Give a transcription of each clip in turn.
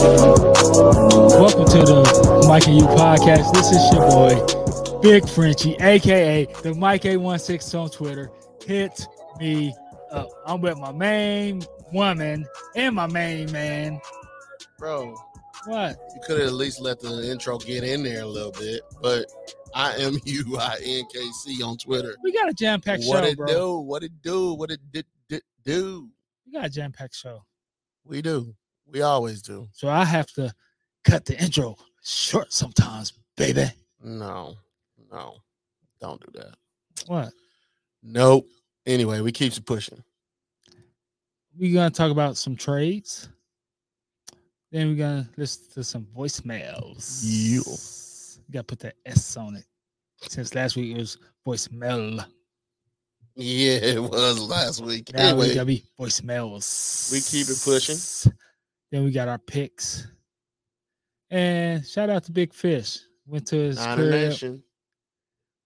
Welcome to the Mike and You podcast. This is your boy, Big Frenchie, aka the Mike A16 on Twitter. Hit me up. I'm with my main woman and my main man. Bro, What? you could have at least let the intro get in there a little bit, but I am you, I N K C on Twitter. We got a jam packed show. What it bro. do? What it do? What it did, did do? We got a jam packed show. We do. We always do. So I have to cut the intro short sometimes, baby. No, no, don't do that. What? Nope. Anyway, we keeps it pushing. We're gonna talk about some trades. Then we're gonna listen to some voicemails. You gotta put that S on it. Since last week it was voicemail. Yeah, it was last week. Now we Anyway, gotta be voicemails. We keep it pushing. Then we got our picks. And shout out to Big Fish. Went to his Niner crib. Nation.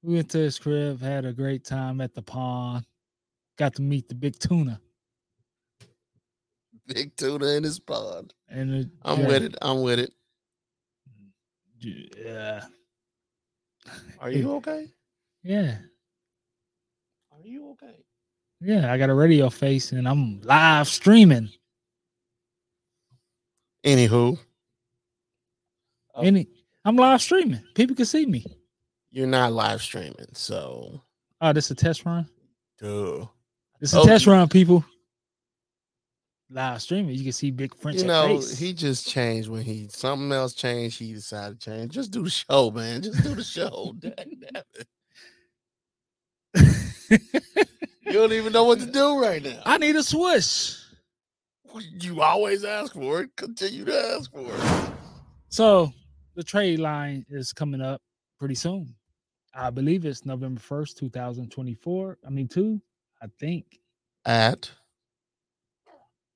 We went to his crib, had a great time at the pond. Got to meet the big tuna. Big tuna in his pond. And it- I'm yeah, with it. I'm with it. Yeah. Are you okay? Yeah. Are you okay? Yeah. I got a radio face and I'm live streaming. Anywho. Any I'm live streaming. People can see me. you're not live streaming, so Oh, this a test run? duh. This is a Oh, test run, people. Live streaming. You can see Big French you know, face. he just changed when he something else changed. He decided to change. Just do the show, man. Just do the show. You don't even know what to do right now. I need a swoosh. You always ask for it. Continue to ask for it. So the trade line is coming up pretty soon. I believe it's November 1st, 2024. I mean, two, I think. At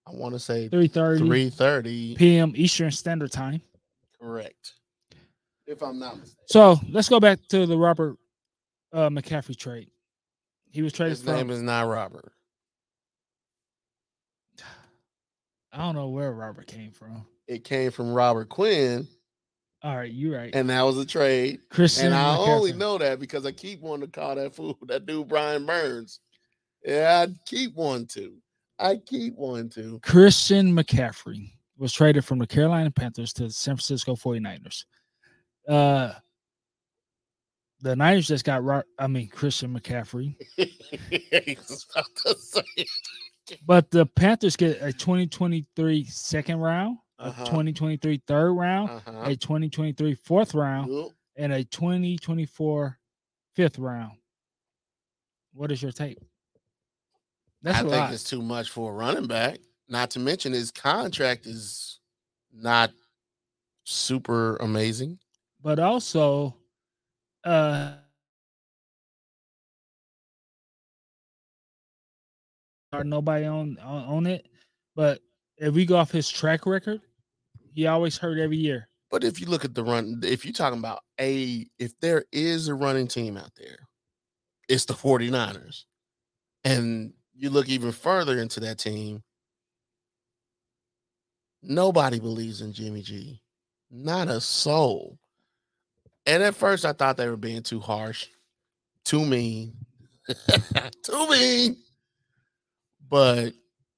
I want to say 3:30 three thirty. p.m. Eastern Standard Time. Correct. If I'm not mistaken. So let's go back to the Robert uh, McCaffrey trade. He was traded His from name is not Robert. I don't know where Robert came from. It came from Robert Quinn, All right, you're right. and that was a trade. Christian And I only know that because I keep wanting to call that fool that dude Brian Burns. Yeah, I keep wanting to. I keep wanting to. Christian McCaffrey was traded from the Carolina Panthers to the San Francisco 49ers. Uh the Niners just got I mean Christian McCaffrey, He was about to say. but the Panthers get a 2023 second round, a Uh-huh. 2023 third round, Uh-huh. a 2023 fourth round, and a 2024 fifth round. What is your take? That's I a think lot. it's too much for a running back. Not to mention his contract is not super amazing. but also uh or nobody on, on it but if we go off his track record he always hurt every year But if you look at the run, if you're talking about a, if there is a running team out there, it's the 49ers. And you look even further into that team, nobody believes in Jimmy G. Not a soul. And at first I thought they were being too harsh, too mean, too mean. But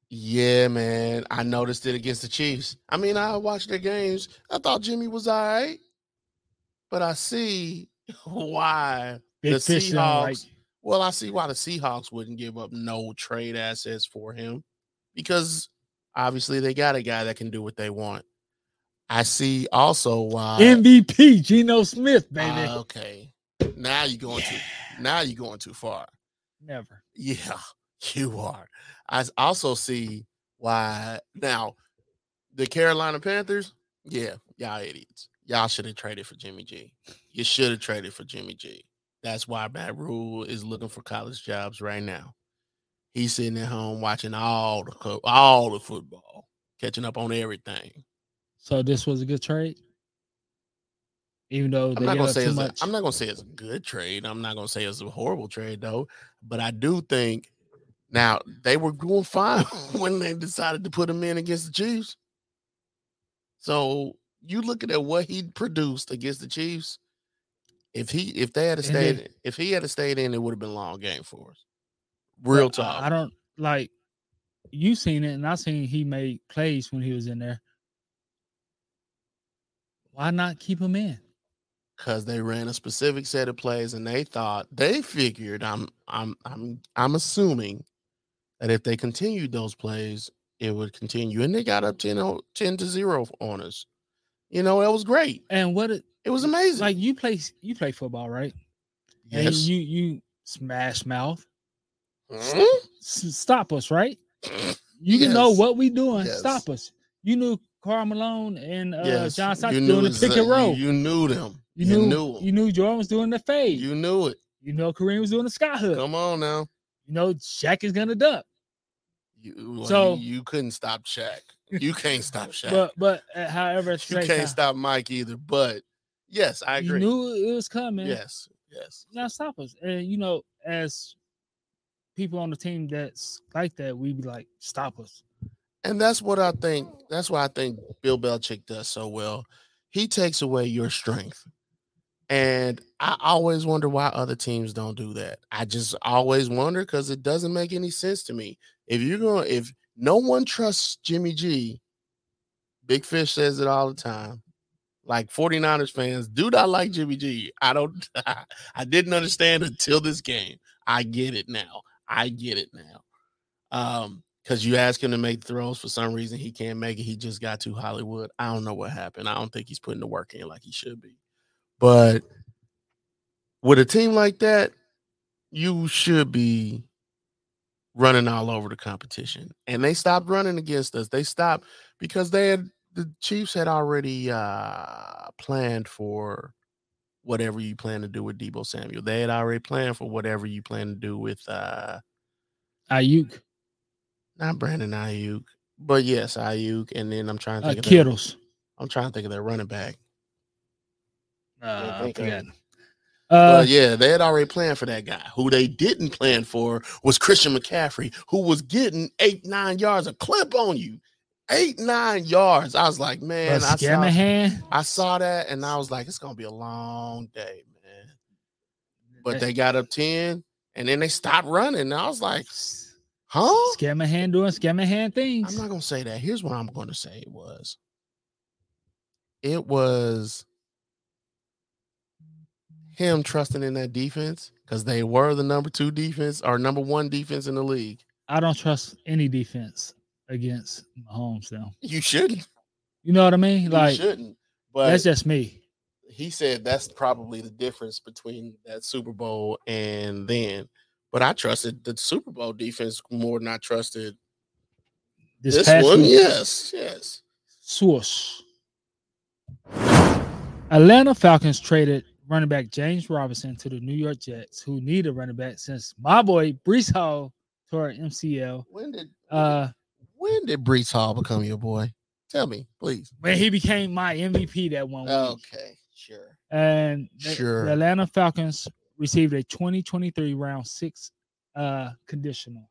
yeah, man, I noticed it against the Chiefs. I mean, I watched their games. I thought Jimmy was all right, but I see why big the don't like Seahawks. Well, I see why the Seahawks wouldn't give up no trade assets for him because obviously they got a guy that can do what they want. I see also why. mvp geno smith baby Ah, okay, now you're going too. Now you're going too far. never Yeah, you are. I also see why now the Carolina Panthers, yeah, y'all idiots. Y'all should have traded for Jimmy G. You should have traded for Jimmy G. That's why Matt Rhule is looking for college jobs right now. He's sitting at home watching all the co- all the football, catching up on everything. so this was a good trade even though I'm not gonna say it's a, I'm not gonna say it's a good trade. I'm not gonna say it's a horrible trade though. But I do think now they were doing fine when they decided to put him in against the Chiefs. So you looking at what he produced against the Chiefs. If he if they had stayed they- if he had stayed in, it would have been a long game for us. Real But I- talk. I, don't like you seen it, and I seen he made plays when he was in there. Why not keep him in? because they ran a specific set of plays and they thought they figured I'm I'm I'm I'm assuming that if they continued those plays, it would continue. And they got up 10, o- 10 to 0 on us. You know, it was great. And what it It was amazing. like you play you play football, right? And yes. you you smash mouth. Mhm. S- stop us, right? You know what we doing. Yes. Stop us. You knew Karl Malone and uh, Yes, John Stockton you doing knew the pick and roll. You, you knew them. You, You, knew, knew 'em. you knew Jordan was doing the fade. You, You knew it. You know Kareem was doing the sky hook. Come on now. You know Jack is gonna duck. You, So- you, you couldn't stop Shaq. You can't stop Shaq. But but uh, however, you can't time, stop Mike either. But yes, I you agree. knew it was coming. yes, yes. Not stop us. And you know, as people on the team that's like that, we be like, stop us. And that's what I think. That's why I think Bill Belichick does so well. He takes away your strength. And I always wonder why other teams don't do that. I just always wonder because it doesn't make any sense to me. If you're going, if no one trusts Jimmy G, Big Fish says it all the time. Like 49ers fans do not like Jimmy G. I don't, I didn't understand until this game. I get it now. I get it now. Um, because you ask him to make throws for some reason he can't make it. He just got to Hollywood. I don't know what happened. I don't think he's putting the work in like he should be. But with a team like that, you should be running all over the competition. And they stopped running against us. They stopped because they had the Chiefs had already uh planned for whatever you plan to do with Deebo Samuel. They had already planned for whatever you plan to do with uh Aiyuk, not Brandon Aiyuk, but yes, Aiyuk. And then I'm trying to uh, think of their, Kittles. I'm trying to think of their running back. Uh, I think of forgot. him. Uh, But yeah, they had already planned for that guy. Who they didn't plan for was Christian McCaffrey, who was getting eight, nine yards a clip on you. Eight, nine yards. I was like, man, I saw, I saw that and I was like, it's gonna be a long day, man. But they got up 10 and then they stopped running. And I was like, huh? Scamahan doing Scamahan things. I'm not gonna say that. Here's what I'm gonna say it was. It was him trusting in that defense because they were the number two defense or number one defense in the league. I don't trust any defense against Mahomes now. You shouldn't. You know what I mean? You Like shouldn't. But that's just me. he said that's probably the difference between that Super Bowl and then. But I trusted the Super Bowl defense more than I trusted This, this, one. week, Yes, yes. Swoosh. Atlanta Falcons traded running back James Robinson to the New York Jets, who need a running back since my boy Breece Hall tore MCL. When did Uh, when did Breece Hall become your boy? Tell me, please. when he became my MVP that one week. Okay, sure. and the, Sure. the Atlanta Falcons received a 2023 round six uh conditional.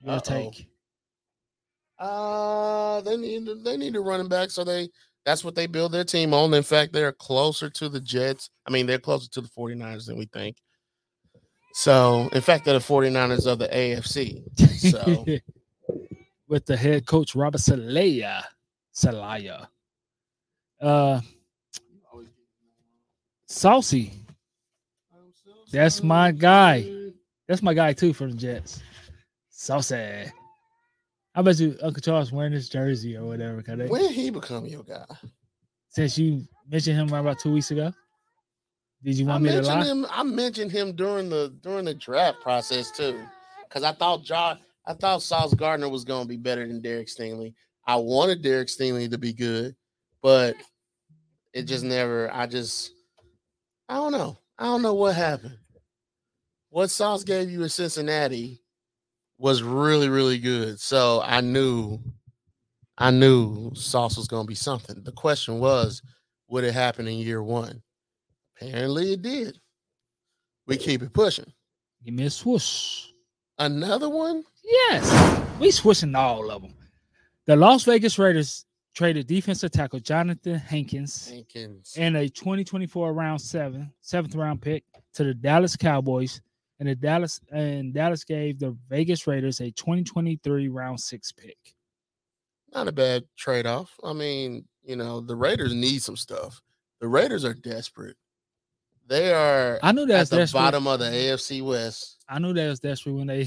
Your Uh-oh. take. Uh they need they need a running back, so they that's what they build their team on. In fact, they're closer to the Jets. I mean, they're closer to the 49ers than we think. So, in fact, they're the 49ers of the AFC. So with the head coach Robert Salaya. Salaya. Uh Saucy. That's my guy. That's my guy too for the Jets. Saucy. I bet you Uncle Charles wearing his jersey or whatever. Cause they, When did he become your guy? since you mentioned him about two weeks ago. Did you I me to lie? him. I mentioned him during the during the draft process too, because I thought Josh, I thought Sauce Gardner was going to be better than Derek Stingley. I wanted Derek Stingley to be good, but it just never. I just, I don't know. I don't know what happened. What Sauce gave you in Cincinnati was really really good. So I knew, I knew Sauce was going to be something. The question was, would it happen in year one? Apparently it did. We keep it pushing. Give me a swoosh. Another one? Yes, we switching all of them. The Las Vegas Raiders traded defensive tackle Jonathan Hankins Hankins. and a 2024 round seven, seventh round pick to the Dallas Cowboys. And the Dallas and Dallas gave the Vegas Raiders a 2023 round six pick. Not a bad trade off. I mean, you know, the Raiders need some stuff. The Raiders are desperate. They are I knew that at was the desperate. bottom of the AFC West. I knew that was desperate when they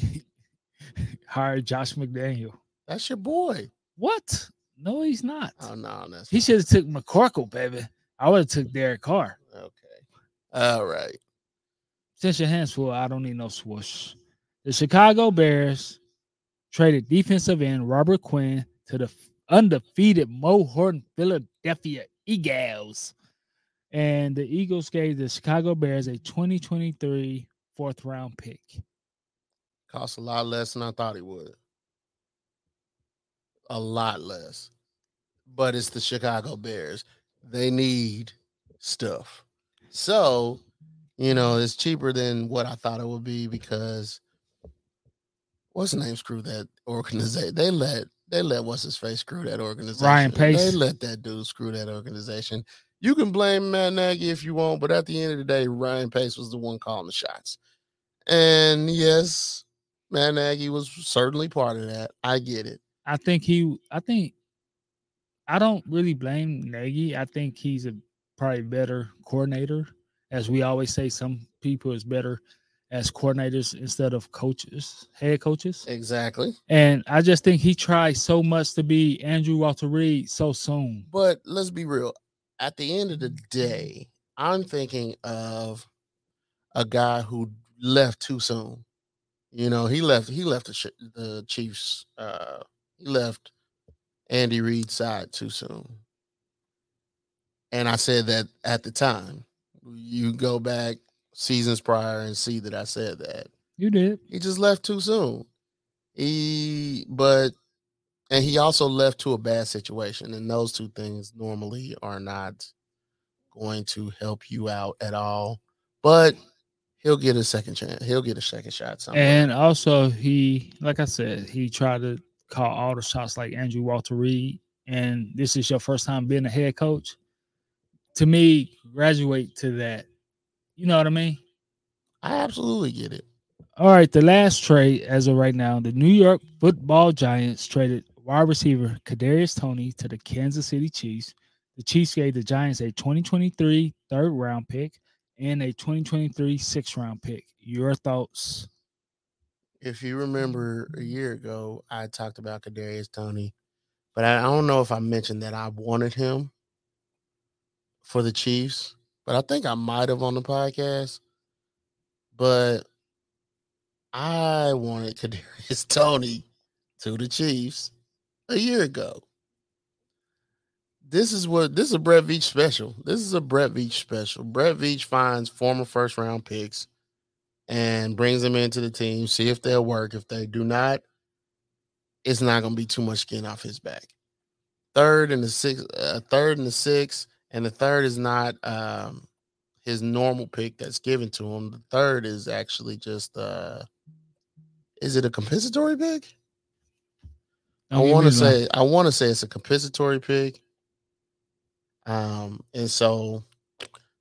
hired Josh McDaniel. That's your boy. What? No, he's not. Oh no, that's He should have took McCorkle, baby. I would have took Derek Carr. okay. All right. Since your hands full, I don't need no swoosh. The Chicago Bears traded defensive end Robert Quinn to the undefeated Mo Horton Philadelphia Eagles. And the Eagles gave the Chicago Bears a 2023 fourth round pick. Cost a lot less than I thought it would. A lot less. But it's the Chicago Bears. They need stuff. So, you know, it's cheaper than what I thought it would be because what's the name screw that organization? They let they let what's his face screw that organization. Ryan Pace. They let that dude screw that organization. You can blame Matt Nagy if you want, but at the end of the day, Ryan Pace was the one calling the shots. And yes, Matt Nagy was certainly part of that. I get it. I think he I think I don't really blame Nagy. I think he's a probably better coordinator. As we always say, some people is better as coordinators instead of coaches, head coaches. Exactly. And I just think he tried so much to be Andrew Walter Reid so soon. But let's be real. At the end of the day, I'm thinking of a guy who left too soon. You know, he left. He left the, the Chiefs. Uh, he left Andy Reid's side too soon. And I said that at the time. You go back seasons prior and see that I said that. You did. He just left too soon. He, but, and he also left to a bad situation. And those two things normally are not going to help you out at all. But he'll get a second chance. He'll get a second shot somewhere. And also he, like I said, he tried to call all the shots like Andrew Walter Reid. And this is your first time being a head coach. To me, graduate to that. You know what I mean? I absolutely get it. All right, the last trade as of right now, the New York Football Giants traded wide receiver Kadarius Toney to the Kansas City Chiefs. The Chiefs gave the Giants a 2023 third round pick and a 2023 sixth round pick. Your thoughts? If you remember a year ago, I talked about Kadarius Toney, but I I don't know if I mentioned that I wanted him for the Chiefs, but I think I might have on the podcast. But I wanted Kadarius Toney to the Chiefs a year ago. This is what this is a Brett Veach special. This is a Brett Veach special. Brett Veach finds former first round picks and brings them into the team, see if they'll work. If they do not, it's not going to be too much skin off his back. Third and the sixth, uh, third and the sixth, and the third is not um, his normal pick that's given to him. The third is actually just, uh, is it a compensatory pick? I want to say, I want to say it's a compensatory pick. Um, and so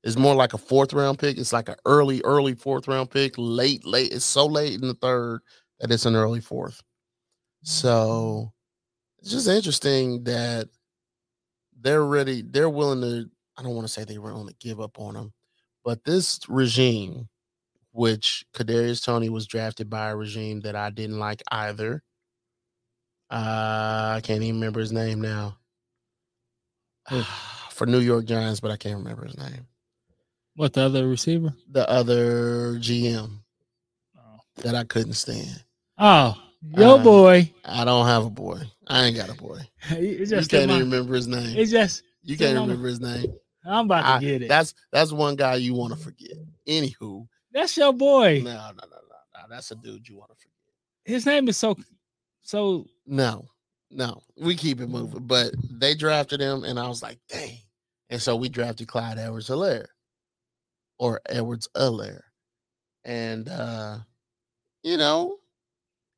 it's more like a fourth round pick. It's like an early, early fourth round pick. Late, late. It's so late in the third that it's an early fourth. So it's just interesting that they're ready. They're willing to. I don't want to say they're willing to give up on him, but this regime, which Kadarius Toney was drafted by a regime that I didn't like either. Uh, I can't even remember his name now. For New York Giants, but I can't remember his name. what the other receiver? The other GM Oh, that I couldn't stand. oh yo Uh, boy. I don't have a boy. I ain't got a boy. You can't even remember his name. It's just You can't remember his name. I'm about to I- get it. That's that's one guy you want to forget. Anywho, That's your boy. no, no, no, no, no. That's a dude you want to forget. His name is so so No, no. We keep it moving. But they drafted him, and I was like, dang. And so we drafted Clyde Edwards Helaire or Edwards Alaire. And uh, you know,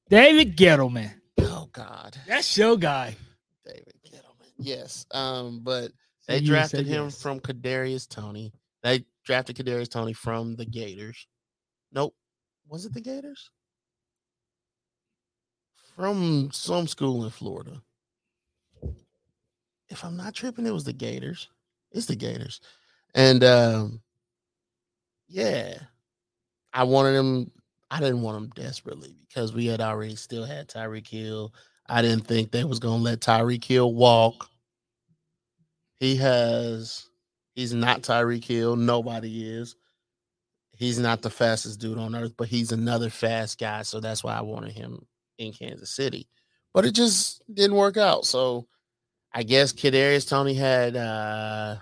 David Gettleman. oh God, That's your guy. David Gettleman. yes. Um, but they you drafted him yes. from Kadarius Toney. They drafted Kadarius Toney from the Gators. Nope. Was it the Gators? From some school in Florida. If I'm not tripping, it was the Gators. It's the Gators. And um yeah. I wanted him. I didn't want him desperately because we had already still had Tyreek Hill. I didn't think they was gonna let Tyreek Hill walk. He has he's not Tyreek Hill. Nobody is. He's not the fastest dude on earth, but he's another fast guy. So that's why I wanted him in Kansas City. But it just didn't work out. So I guess Kadarius Toney had uh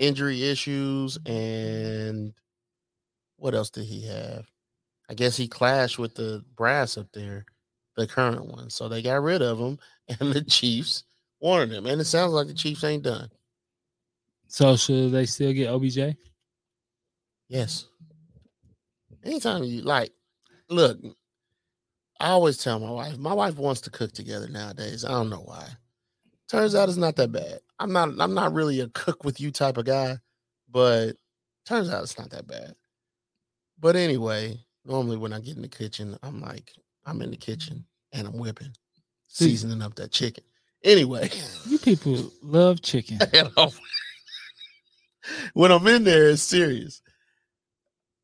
injury issues and what else did he have? I guess he clashed with the brass up there, the current one. So they got rid of him, and the Chiefs wanted him. And it sounds like the Chiefs ain't done. So should they still get OBJ? Yes. Anytime you like, look, I always tell my wife, my wife wants to cook together nowadays. I don't know why. Turns out it's not that bad. I'm not I'm not really a cook with you type of guy, but turns out it's not that bad. But anyway, normally when I get in the kitchen, I'm like, I'm in the kitchen and I'm whipping, seasoning up that chicken. Anyway, You people love chicken. when I'm in there, it's serious.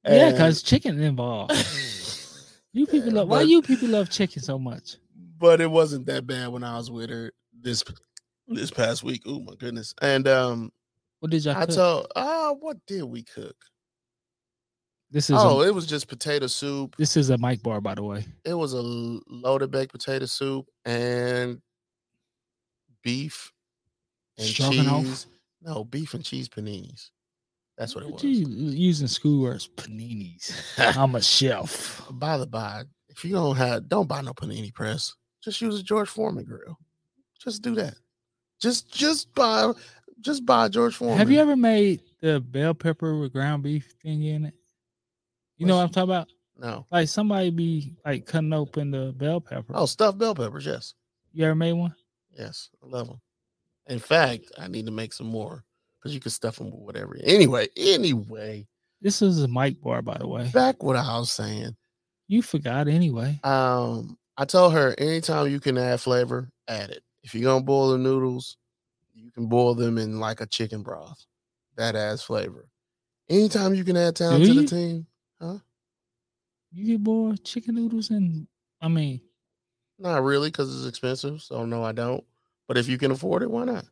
yeah, because chicken involved. You people love why but- you people love chicken so much? but it wasn't that bad when I was with her this this past week. Oh my goodness! And um, What did y'all I cook? told, ah, what did we cook? This is Oh, a, it was just potato soup. this is a Mike bar, by the way. It was a loaded baked potato soup and beef and cheese. No, beef and cheese paninis. That's what it was. you using school words? Paninis. I'm a chef. By the by, if you don't have, don't buy no panini press. Just use a George Foreman grill. Just do that. Just, just buy, just buy George Foreman. Have you ever made the bell pepper with ground beef thing in it? You know what I'm talking about? No. Like somebody be like cutting open the bell pepper. Oh, stuffed bell peppers. Yes. You ever made one? Yes, I love them. In fact, I need to make some more because you can stuff them with whatever. Anyway, anyway, This is a mic bar, by the way. back what I was saying. You forgot anyway. Um, I told her anytime you can add flavor, add it. If you're gonna boil the noodles, you can boil them in like a chicken broth. That adds flavor. Anytime you can add talent Do to the you? Team, You get boiled chicken noodles and I mean, not really because it's expensive. So no, I don't. But if you can afford it, why not?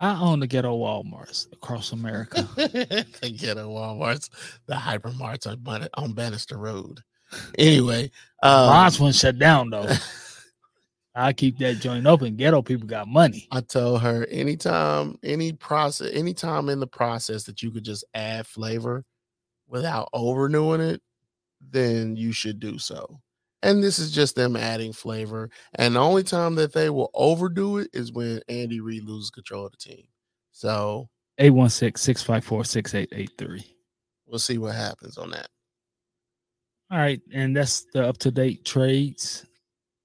I own the ghetto Walmarts across America. the ghetto Walmarts, the hypermarts on, on Bannister Road. Anyway, um, Mine's one shut down though. I keep that joint open. Ghetto people got money. I told her anytime, any process, anytime in the process that you could just add flavor without overdoing it, then you should do so. And this is just them adding flavor. And the only time that they will overdo it is when Andy Reid loses control of the team. So 816-654-6883. we'll see what happens on that. All right, and that's the up to date trades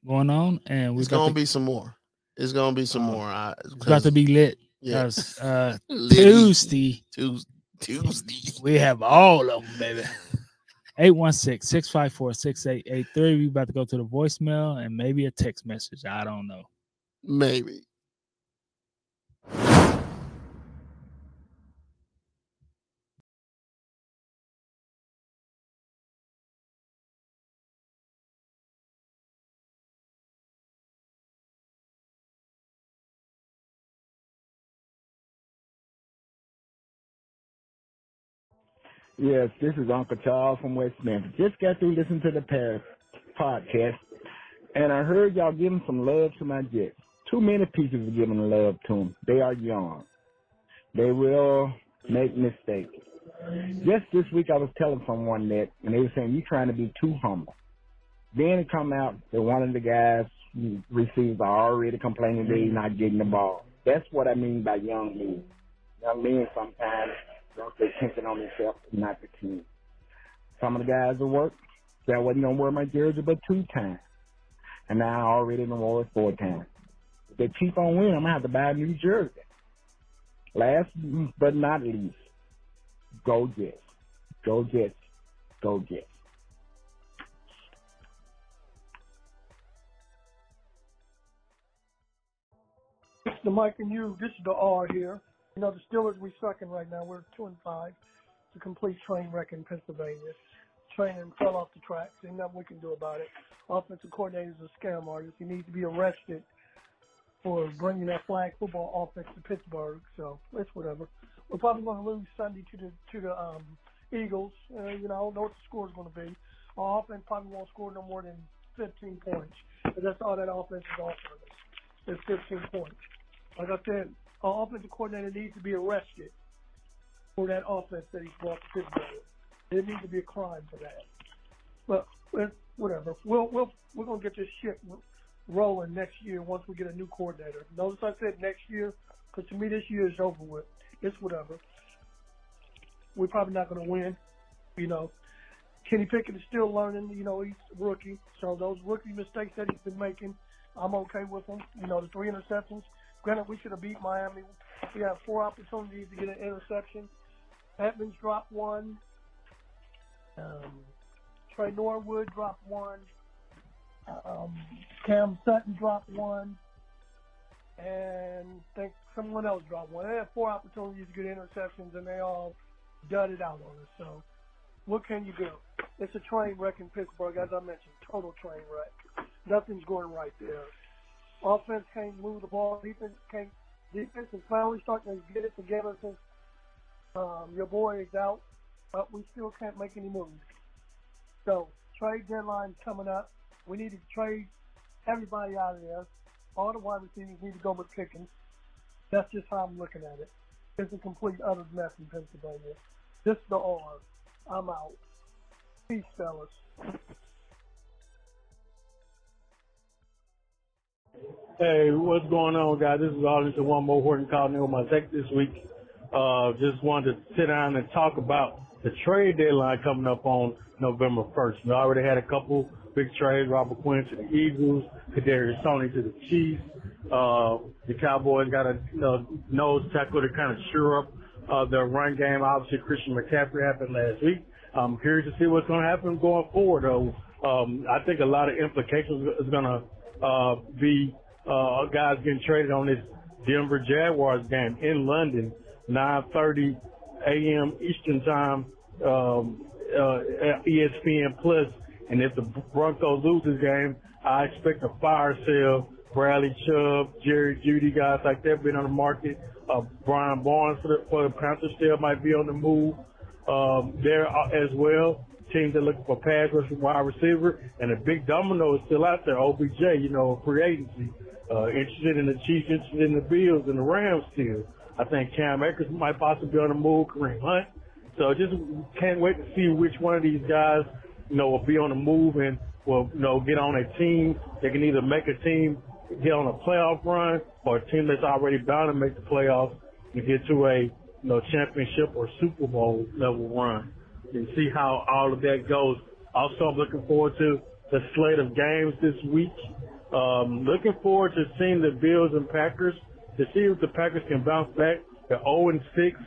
going on, and we're It's gonna to, be some more. It's gonna be some Oh, more. I, it's about to be lit. yeah. uh. Tuesday Tues- Tuesday. we have all of them, baby. 816-654-6883. We about to go to the voicemail and maybe a text message. I don't know. Maybe. Yes, this is Uncle Charles from West Memphis. Just got through listening to the Paris podcast, and I heard y'all giving some love to my Jets. Too many people are giving love to them. They are young. They will make mistakes. Just this week, I was telling someone that, and they were saying you're trying to be too humble. Then it come out that one of the guys who receivers are already complaining that he's mm-hmm. not getting the ball. That's what I mean by young men. Young men sometimes don't pay attention on themselves not the team. Some of the guys at work I wasn't gonna wear my jersey but two times. And now I already done wore it four times. If they keep on winning, I'm gonna have to buy a new jersey. Last but not least, go Jets. Go Jets. Go. It's the Mike and you. This is the R here. You know, the Steelers, we sucking right now. We're two and five. It's a complete train wreck in Pennsylvania. Training fell off the tracks. Ain't nothing we can do about it. Offensive coordinator is a scam artist. He needs to be arrested for bringing that flag football offense to Pittsburgh. So it's whatever. We're probably going to lose Sunday to the to the um, Eagles. Uh, you know, I don't know what the score is going to be. Our offense probably won't score no more than 15 points. But that's all that offense is offering us. It's 15 points. Like I said, our offensive coordinator needs to be arrested for that offense that he brought to Pittsburgh. There needs to be a crime for that. But whatever. We'll we'll we're gonna get this shit rolling next year once we get a new coordinator. Notice I said next year because to me this year is over with. It's whatever. We're probably not gonna win. You know, Kenny Pickett is still learning. You know, he's a rookie, so those rookie mistakes that he's been making, I'm okay with them. You know, the three interceptions. Granted, we should have beat Miami. We had four opportunities to get an interception. Edmunds dropped one. Um, Tre Norwood dropped one. Um, Cam Sutton dropped one. And I think someone else dropped one. They had four opportunities to get interceptions, and they all dudded out on us. So, what can you do? It's a train wreck in Pittsburgh, as I mentioned. Total train wreck. Nothing's going right there. Offense can't move the ball. Defense can't. Defense is finally starting to get it together since um, your boy is out, but we still can't make any moves. So trade deadline coming up. We need to trade everybody out of there. All the wide receivers need to go with Pickens. That's just how I'm looking at it. It's a complete utter mess in Pennsylvania. This is the R. I'm out. Peace, fellas. Hey, what's going on, guys? This is Arlington One More Horton calling in with my tech this week. Uh, just wanted to sit down and talk about the trade deadline coming up on November 1st. We already had a couple big trades, Robert Quinn to the Eagles, Kadarius Toney to the Chiefs. Uh, the Cowboys got a uh, nose tackle to kind of shore up uh, their run game. Obviously, Christian McCaffrey happened last week. I'm curious to see what's going to happen going forward, though. Um, I think a lot of implications is going to uh, be uh, guys getting traded on this Denver Jaguars game in London, 9:30 a.m. Eastern Time, um, uh, ESPN Plus. And if the Broncos lose this game, I expect a fire sale. Bradley Chubb, Jerry Jeudy, guys like that been on the market. Uh, Brian Barnes for the, for the Panthers still might be on the move um, there as well. Teams that looking for pass rush wide receiver, and a big domino is still out there. OBJ, you know, free agency. Uh, interested in the Chiefs, interested in the Bills and the Rams still. I think Cam Akers might possibly be on the move. Kareem Hunt. So just can't wait to see which one of these guys, you know, will be on the move and will, you know, get on a team. They can either make a team get on a playoff run or a team that's already bound to make the playoffs and get to a, you know, championship or Super Bowl level run and see how all of that goes. Also, I'm looking forward to the slate of games this week. Um, looking forward to seeing the Bills and Packers to see if the Packers can bounce back. They're 0 and 6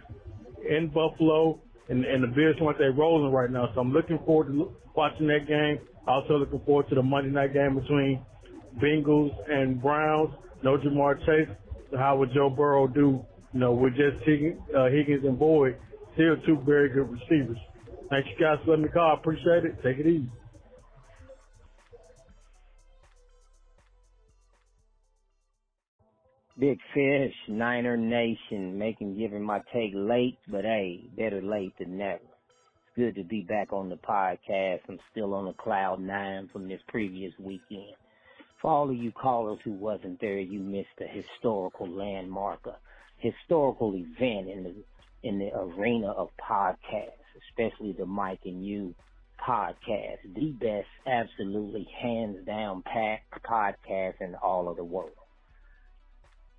in Buffalo, and, and the Bills want they rolling right now. So I'm looking forward to watching that game. Also looking forward to the Monday night game between Bengals and Browns. No Ja'Marr Chase. So how would Joe Burrow do? You know, with just Higgins, uh, Higgins and Boyd, still two very good receivers. Thank you guys for letting me call. I appreciate it. Take it easy. Big Fish, Niner Nation, making giving my take late, but hey, better late than never. It's good to be back on the podcast. I'm still on a cloud nine from this previous weekend. For all of you callers who wasn't there, you missed a historical landmark, a historical event in the in the arena of podcasts, especially the Mike and You podcast, the best, absolutely hands down podcast in all of the world.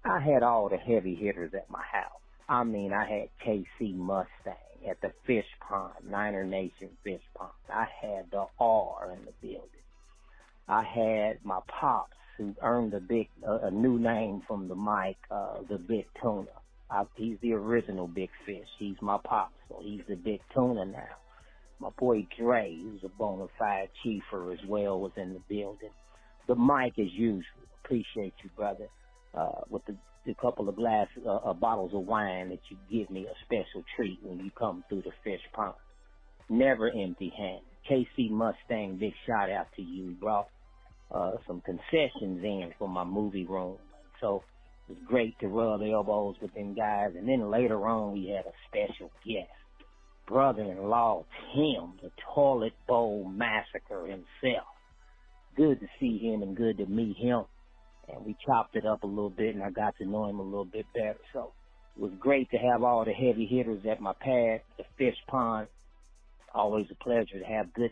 I had all the heavy hitters at my house. I mean, I had KC Mustang at the Fish Pond, Niner Nation Fish Pond. I had the R in the building. I had my pops who earned a big, uh, a new name from the mic, uh, the Big Tuna. I, he's the original Big Fish. He's my pop, so he's the Big Tuna now. My boy Dre, who's a bona fide chiefer as well, was in the building. The mic as usual. Appreciate you, brother. Uh, with the, the couple of glass, uh, uh, bottles of wine that you give me a special treat when you come through the fish pond. Never empty handed. KC Mustang, big shout out to you. Brought uh, some concessions in for my movie room. So was great to rub elbows with them guys. And then later on, we had a special guest, brother-in-law Tim, the toilet bowl massacre himself. Good to see him and good to meet him. And we chopped it up a little bit, and I got to know him a little bit better. So it was great to have all the heavy hitters at my pad, the fish pond. Always a pleasure to have good,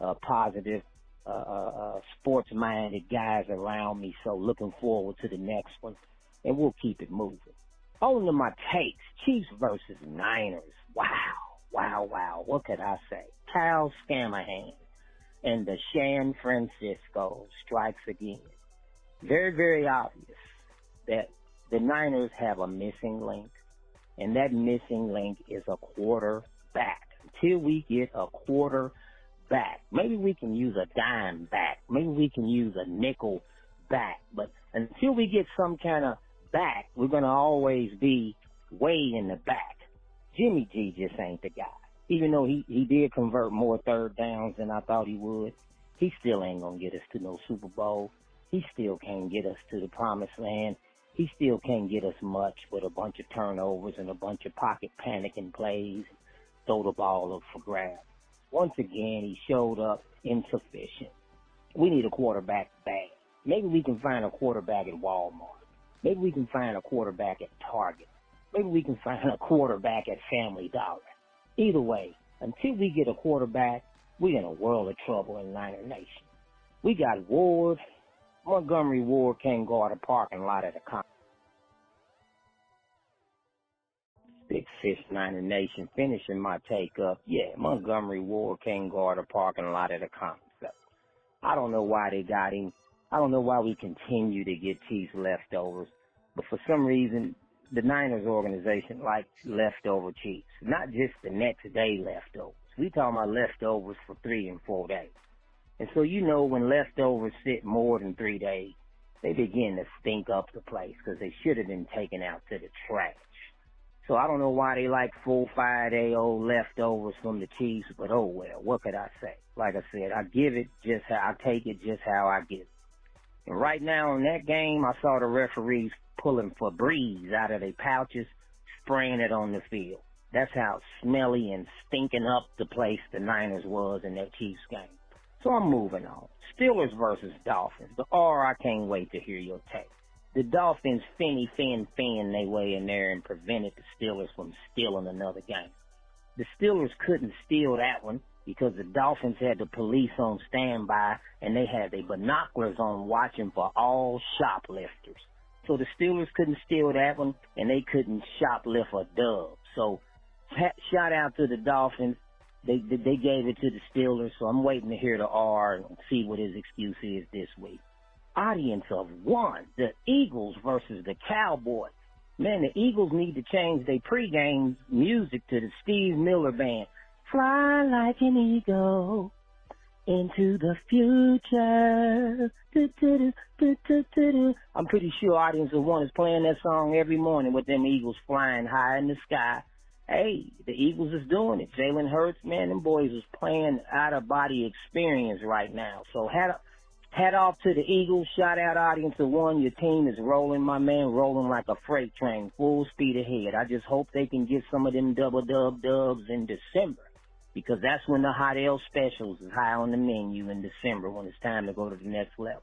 uh, positive uh, uh, uh, sports-minded guys around me. So looking forward to the next one, and we'll keep it moving. On to my takes: Chiefs versus Niners. Wow, wow, wow. What could I say? Kyle Scamahan and the San Francisco strikes again. Very, very obvious that the Niners have a missing link, and that missing link is a quarterback. Until we get a quarter back. Maybe we can use a dime back. Maybe we can use a nickel back. But until we get some kind of back, we're going to always be way in the back. Jimmy G just ain't the guy. Even though he, he did convert more third downs than I thought he would, he still ain't going to get us to no Super Bowl. He still can't get us to the promised land. He still can't get us much with a bunch of turnovers and a bunch of pocket panicking plays. Throw the ball up for grabs. Once again, he showed up insufficient. We need a quarterback bad. Maybe we can find a quarterback at Walmart. Maybe we can find a quarterback at Target. Maybe we can find a quarterback at Family Dollar. Either way, until we get a quarterback, we're in a world of trouble in Niner Nation. We got Ward. Montgomery Ward can't guard a parking lot at a con. Big Fish Niner Nation finishing my take up. Yeah, Montgomery Ward can't guard a parking lot at a concept. I don't know why they got him. I don't know why we continue to get Chiefs leftovers. But for some reason, the Niners organization likes leftover Chiefs. Not just the next day leftovers. We talking about leftovers for three and four days. And so you know when leftovers sit more than three days, they begin to stink up the place because they should have been taken out to the trash. So I don't know why they like full five day old leftovers from the Chiefs, but oh well, what could I say? Like I said, I give it just how I take it just how I get it. Right now in that game, I saw the referees pulling Febreze out of their pouches, spraying it on the field. That's how smelly and stinking up the place the Niners was in that Chiefs game. So I'm moving on. Steelers versus Dolphins. The R, I can't wait to hear your take. The Dolphins finny fin fin they way in there and prevented the Steelers from stealing another game. The Steelers couldn't steal that one because the Dolphins had the police on standby and they had their binoculars on watching for all shoplifters. So the Steelers couldn't steal that one and they couldn't shoplift a dub. So shout out to the Dolphins. They, they gave it to the Steelers, so I'm waiting to hear the R and see what his excuse is this week audience of one. The Eagles versus the Cowboys. Man, the Eagles need to change their pregame music to the Steve Miller Band. Fly like an eagle into the future. I'm pretty sure Audience of One is playing that song every morning with them Eagles flying high in the sky. Hey, the Eagles is doing it. Jalen Hurts, man, them boys is playing out of body experience right now. So had a Head off to the Eagles. Shout out audience of one. Your team is rolling, my man, rolling like a freight train, full speed ahead. I just hope they can get some of them double dub dubs in December because that's when the hot L specials is high on the menu in December when it's time to go to the next level.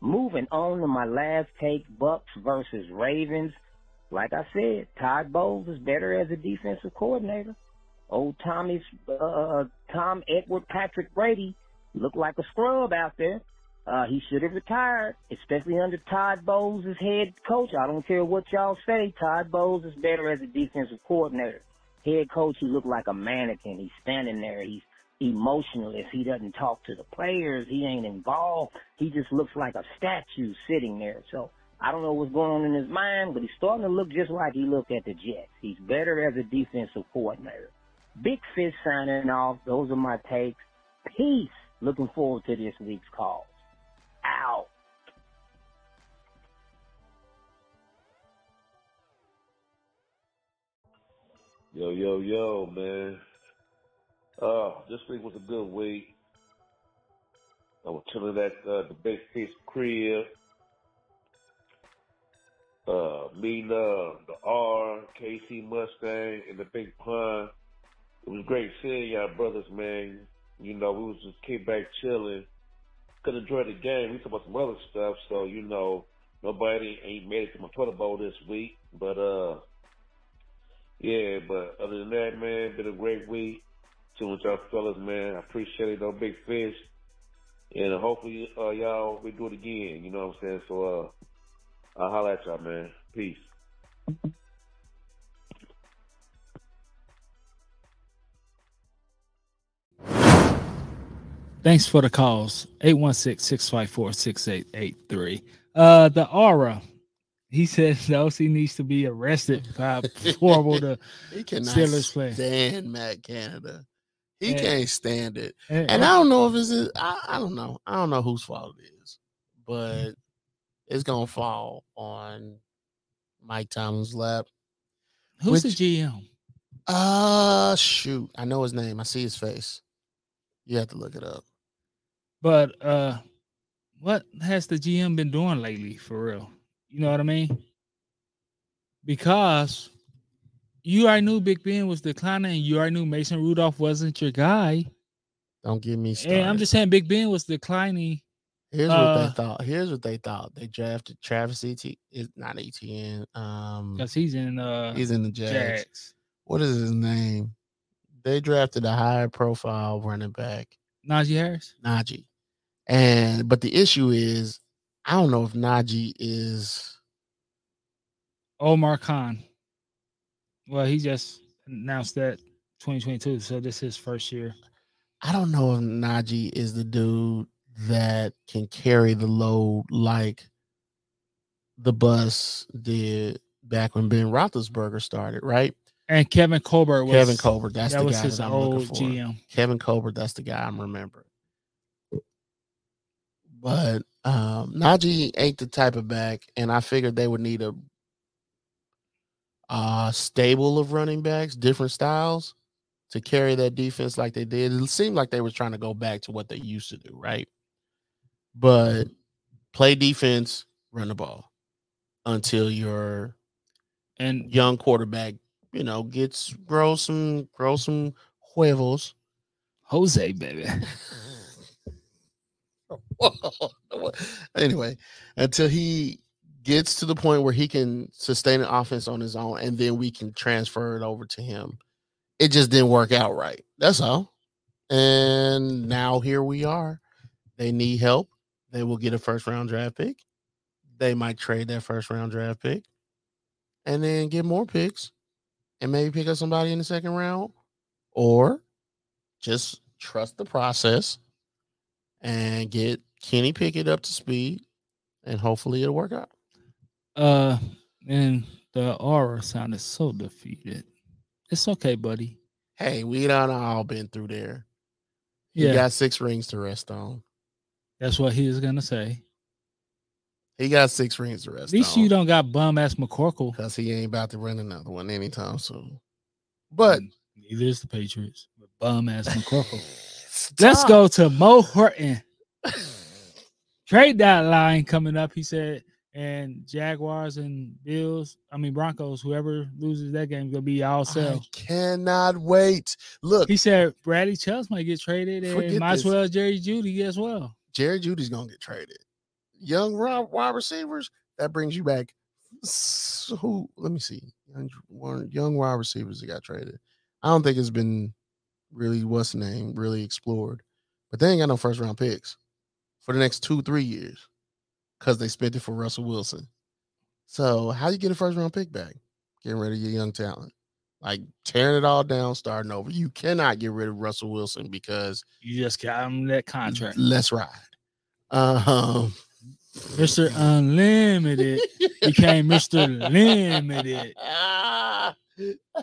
Moving on to my last take, Bucks versus Ravens. Like I said, Todd Bowles is better as a defensive coordinator. Old Tommy's, uh, Tom Edward Patrick Brady looked like a scrub out there. Uh, he should have retired, especially under Todd Bowles as head coach. I don't care what y'all say. Todd Bowles is better as a defensive coordinator. Head coach, he looked like a mannequin. He's standing there. He's emotionless. He doesn't talk to the players. He ain't involved. He just looks like a statue sitting there. So I don't know what's going on in his mind, but he's starting to look just like he looked at the Jets. He's better as a defensive coordinator. Big Fish signing off. Those are my takes. Peace. Looking forward to this week's calls. Out. Yo, yo, yo, man. Uh, this week was a good week. I was chilling at uh, the Big Fish crib. Uh, meeting uh, the R, KC Mustang, and the Big Pun. It was great seeing y'all brothers, man. You know, we was just came back chilling. Could enjoy the game. We talked about some other stuff, so you know, nobody ain't made it to my toilet bowl this week. But uh, yeah. But other than that, man, been a great week. Chilling with y'all fellas, man. I appreciate it, though, big fish. And hopefully, uh, y'all we do it again. You know what I'm saying? So uh, I'll holler at y'all, man. Peace. Thanks for the calls. 816-654-6883. Uh the aura. He says the OC needs to be arrested for how horrible the He cannot Steelers play. stand Matt Canada. He And- can't stand it. and, And I don't know if it's his, I, I don't know. I don't know whose fault it is, but it's gonna fall on Mike Tomlin's lap. who's which- the GM? Uh shoot. I know his name. I see his face. You have to look it up. But uh what has the GM been doing lately for real? You know what I mean? Because you already knew Big Ben was declining and you already knew Mason Rudolph wasn't your guy. Don't get me started. And I'm just saying Big Ben was declining. Here's what uh, they thought. Here's what they thought. They drafted Travis Et is not ETN. Um Because he's in uh he's in the Jags. Jags. What is his name? They drafted a higher profile running back, Najee Harris. Najee. And but the issue is I don't know if Najee is Omar Khan. Well, he just announced that 2022, so this is his first year. I don't know if Najee is the dude that can carry the load like the bus did back when Ben Roethlisberger started, right? And Kevin Colbert was Kevin Colbert, that's that the was guy his that I'm old looking for. GM. Kevin Colbert, that's the guy I'm remembering. But um Najee ain't the type of back, and I figured they would need a uh stable of running backs, different styles to carry that defense like they did. It seemed like they were trying to go back to what they used to do, right? But play defense, run the ball until your And young quarterback, you know, gets grow some grow some huevos. Jose, baby. anyway, until he gets to the point where he can sustain an offense on his own, and then we can transfer it over to him. It just didn't work out right. That's all. And now here we are. They need help. They will get a first round draft pick. They might trade that first round draft pick and then get more picks and maybe pick up somebody in the second round or just trust the process and get Kenny Pickett up to speed, and hopefully it'll work out. Uh, and the aura sounded so defeated. It's okay, buddy. Hey, we done all been through there. He Yeah, got six rings to rest on. that's what he was gonna say. He got six rings to rest. At least on. you don't got bum ass McCorkle. because he ain't about to run another one anytime soon. But neither is the Patriots. But bum ass McCorkle. Let's go to Mo Horton. Trade deadline coming up. He said, and Jaguars and Bills. I mean Broncos. Whoever loses that game is gonna be all I sell. cannot wait. Look, He said Bradley Chubbs might get traded, and might as well Jerry Jeudy as well. Jerry Jeudy's gonna get traded. Young wide receivers that brings you back. s- Who? Let me see. Young wide receivers that got traded. I don't think it's been really what's name really explored, but they ain't got no first round picks for the next two three years because they spent it for Russell Wilson. So how you get a first round pick back? Getting rid of your young talent. like tearing it all down, starting over. You cannot get rid of Russell Wilson because You just got him that contract. let's ride. Um, Mr. Unlimited became Mr. Limited.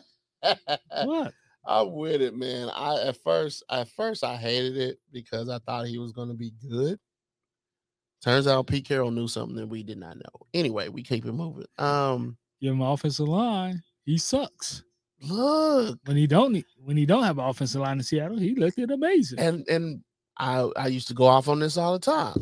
What? I'm with it, man. I at first, at first, I hated it because I thought he was going to be good. Turns out Pete Carroll knew something that we did not know. Anyway, we keep it moving. Um, Give him offensive line. He sucks. look, When he don't need- when he don't have an offensive line in Seattle, he looked it amazing. and and I I used to go off on this all the time,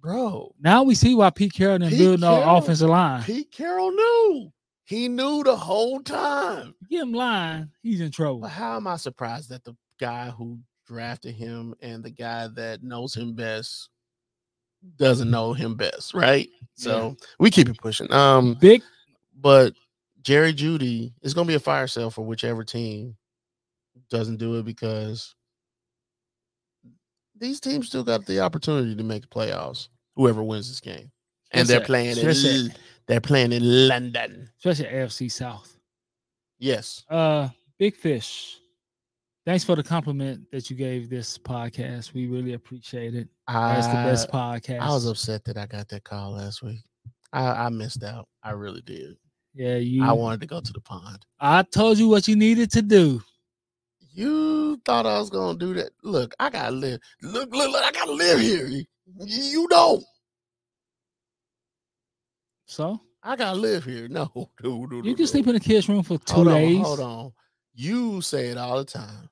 bro. now we see why Pete Carroll didn't Pete build no Carroll- offensive line. Pete Carroll knew. He knew the whole time. Give him lying, he's in trouble. But how am I surprised that the guy who drafted him and the guy that knows him best doesn't know him best, right? So we keep it pushing. Um, Big but Jerry Jeudy is gonna be a fire sale for whichever team doesn't do it because these teams still got the opportunity to make the playoffs. Whoever wins this game, and they're Especially- playing L- they're playing in London. especially AFC South. Yes, Uh, Big Fish. Thanks for the compliment that you gave this podcast. We really appreciate it. That's the best podcast. I was upset that I got that call last week. I, I missed out. I really did. Yeah, you. I wanted to go to the pond. I told you what you needed to do. You thought I was gonna do that? Look, I gotta live. Look, look, look I gotta live here. You- You don't. So I gotta live here. No, you can sleep in the kids' room for two hold days. On, hold on. You say it all the time.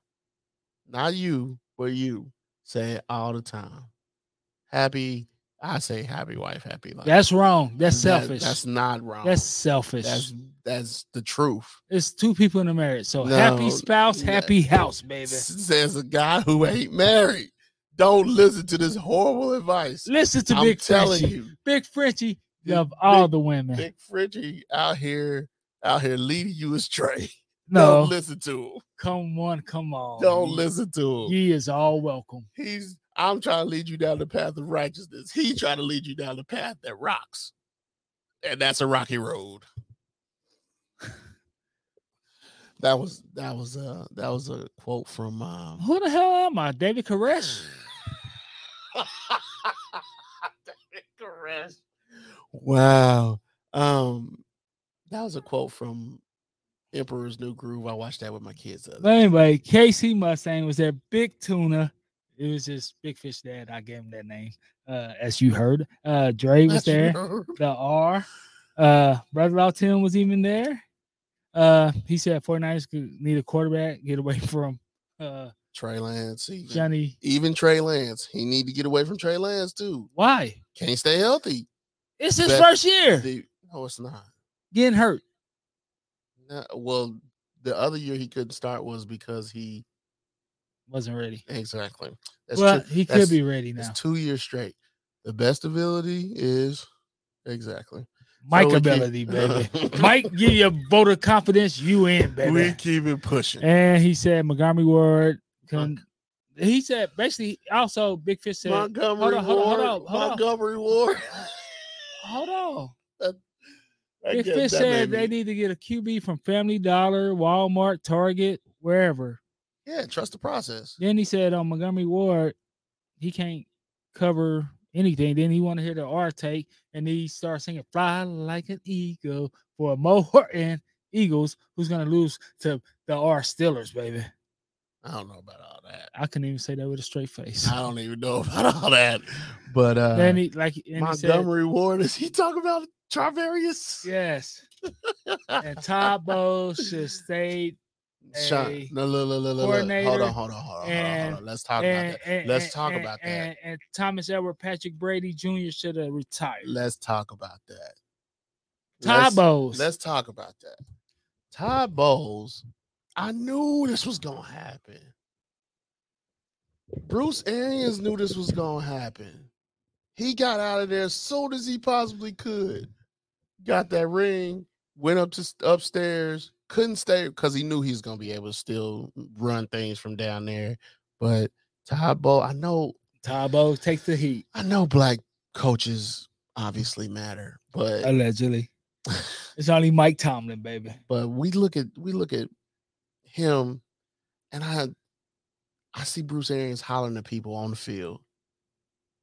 Not you, but you say it all the time. Happy. I say happy wife, happy life. That's wrong. That's That- selfish. that's not wrong. That's selfish. that's that's the truth. it's two people in a marriage. So No, happy spouse, happy house, baby. Says a guy who ain't married. Don't listen to this horrible advice. Listen to I'm Big telling Frenchie. you, Big Frenchie Big- love all Big- the women. Big Frenchie out here, out here leading you astray. no, Don't listen to him. come on, come on. Don't listen to him. He is all welcome. He's I'm trying to lead you down the path of righteousness. He trying to lead you down the path that rocks. And that's a rocky road. that was that was a that was a quote from um Who the hell am I? David Koresh? Wow. Um that was a quote from Emperor's New Groove. I watched that with my kids. But anyway, Casey Mustang was there. Big tuna. It was just Big Fish Dad. I gave him that name. Uh, as you heard. Uh Dre was That's there. The R. Uh Brother Law Tim was even there. Uh he said 49ers could need a quarterback, get away from uh Trey Lance. Even, Johnny. even Trey Lance. He need to get away from Trey Lance too. Why? Can't stay healthy. It's his first year The- no, it's not. getting hurt. No, well, the other year he couldn't start was because he Wasn't ready. exactly. That's well, two- he could be ready now. It's two years straight. The best ability is exactly. Mike keep- ability, baby. Mike, give you a vote of confidence. You in, baby. We keep it pushing. And he said Montgomery Ward. Can, he said basically also Big Fish said, Montgomery hold on, hold on, hold on, hold on. Montgomery Ward. Hold on. That Big Fish said they need to get a QB from Family Dollar, Walmart, Target, wherever. Yeah, trust the process. Then he said on Montgomery Ward, he can't cover anything. Then he want to hear the R take, and he starts singing "Fly Like an Eagle" for Mo Horton Eagles, who's gonna lose to the R Steelers, baby. I don't know about all that. I couldn't even say that with a straight face. I don't even know about all that. But uh then he like and he said, Montgomery Ward, is he talking about Charvarius? yes, and Todd Bowles should stay. Sean, no. Hold on, hold on, hold on, hold on, and- hold on. Let's talk and, about that. and- Let's and- talk and- about that. And, and Thomas Edward Patrick Brady Jr. should have retired. Let's talk about that. Todd Let's- Bowles. Let's talk about that. Todd Bowles, I knew this was gonna happen. Bruce Arians knew this was gonna happen. He got out of there as soon as he possibly could. Got that ring, went up to upstairs, couldn't stay because he knew he was gonna be able to still run things from down there. But Bowles, I know, Bowles takes the heat. I know black coaches obviously matter, but Allegedly. It's only Mike Tomlin, baby. But we look at we look at him, and I I see Bruce Arians hollering at people on the field.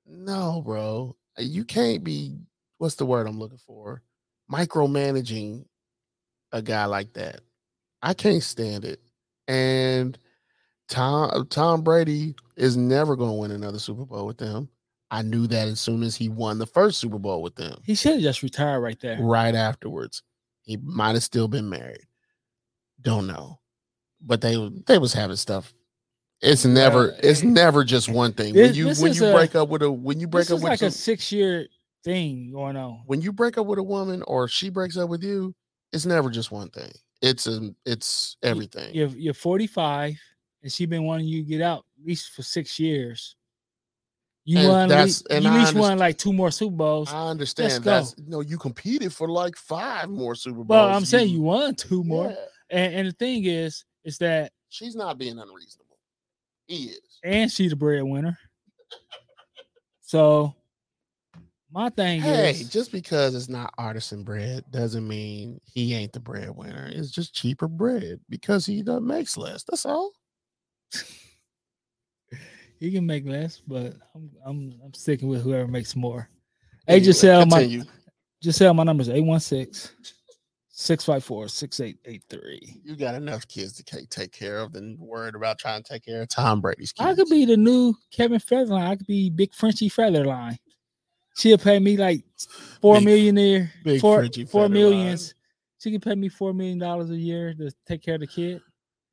No, bro, uh, you can't be. What's the word I'm looking for? Micromanaging a guy like that. I can't stand it. And Tom Tom Brady is never going to win another Super Bowl with them. I knew that as soon as he won the first Super Bowl with them. He should have just retired right there. Right afterwards, he might have still been married. Don't know, but they they was having stuff. It's never it's never just one thing. this- when you when you a- break up with a when you break up with like some- a six year thing going on. when you break up with a woman or she breaks up with you, it's never just one thing. It's a it's everything. You're you're 45, and she been wanting you to get out at least for six years. You And won. that's- least- and you I least won like two more Super Bowls. I understand that's no, you competed for like five more Super Bowls. Well, I'm saying you won two more. Yeah, And, and the thing is, is that she's not being unreasonable. He is. and she's a breadwinner. So my thing is Hey, is, just because it's not artisan bread doesn't mean he ain't the breadwinner. It's just cheaper bread because he makes less. That's all. he can make less, but I'm I'm I'm sticking with whoever makes more. Hey, Gisele, my continue. Gisele, my number is 816 654 6883. You got enough kids to take care of than worried about trying to take care of Tom Brady's kids. I could be the new Kevin Federline. I could be Big Frenchy Federline. She'll pay me like four Big- millionaire, Big four, Frenchy four Federline. millions. She can pay me four million dollars a year to take care of the kid.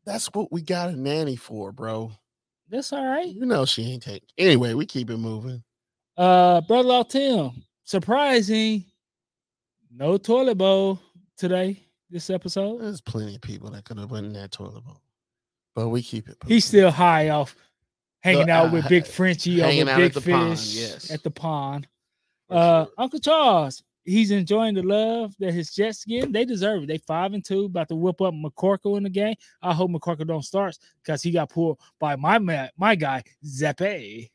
That's what we got a nanny for, bro. That's all right. You know she ain't taking. Anyway, we keep it moving. Uh, brother Law Tim, surprising, no toilet bowl today. This episode, There's plenty of people that could have went in that toilet bowl, but we keep it. he's still high off hanging The- out uh, with Big Frenchie over out Big at the Fish pond, yes. at the pond. Uh, sure. Uncle Charles, he's enjoying the love that his Jets getting. They deserve it. They five and two, about to whip up McCorkle in the game. I hope McCorkle don't start because he got pulled by my man, my guy Zappe.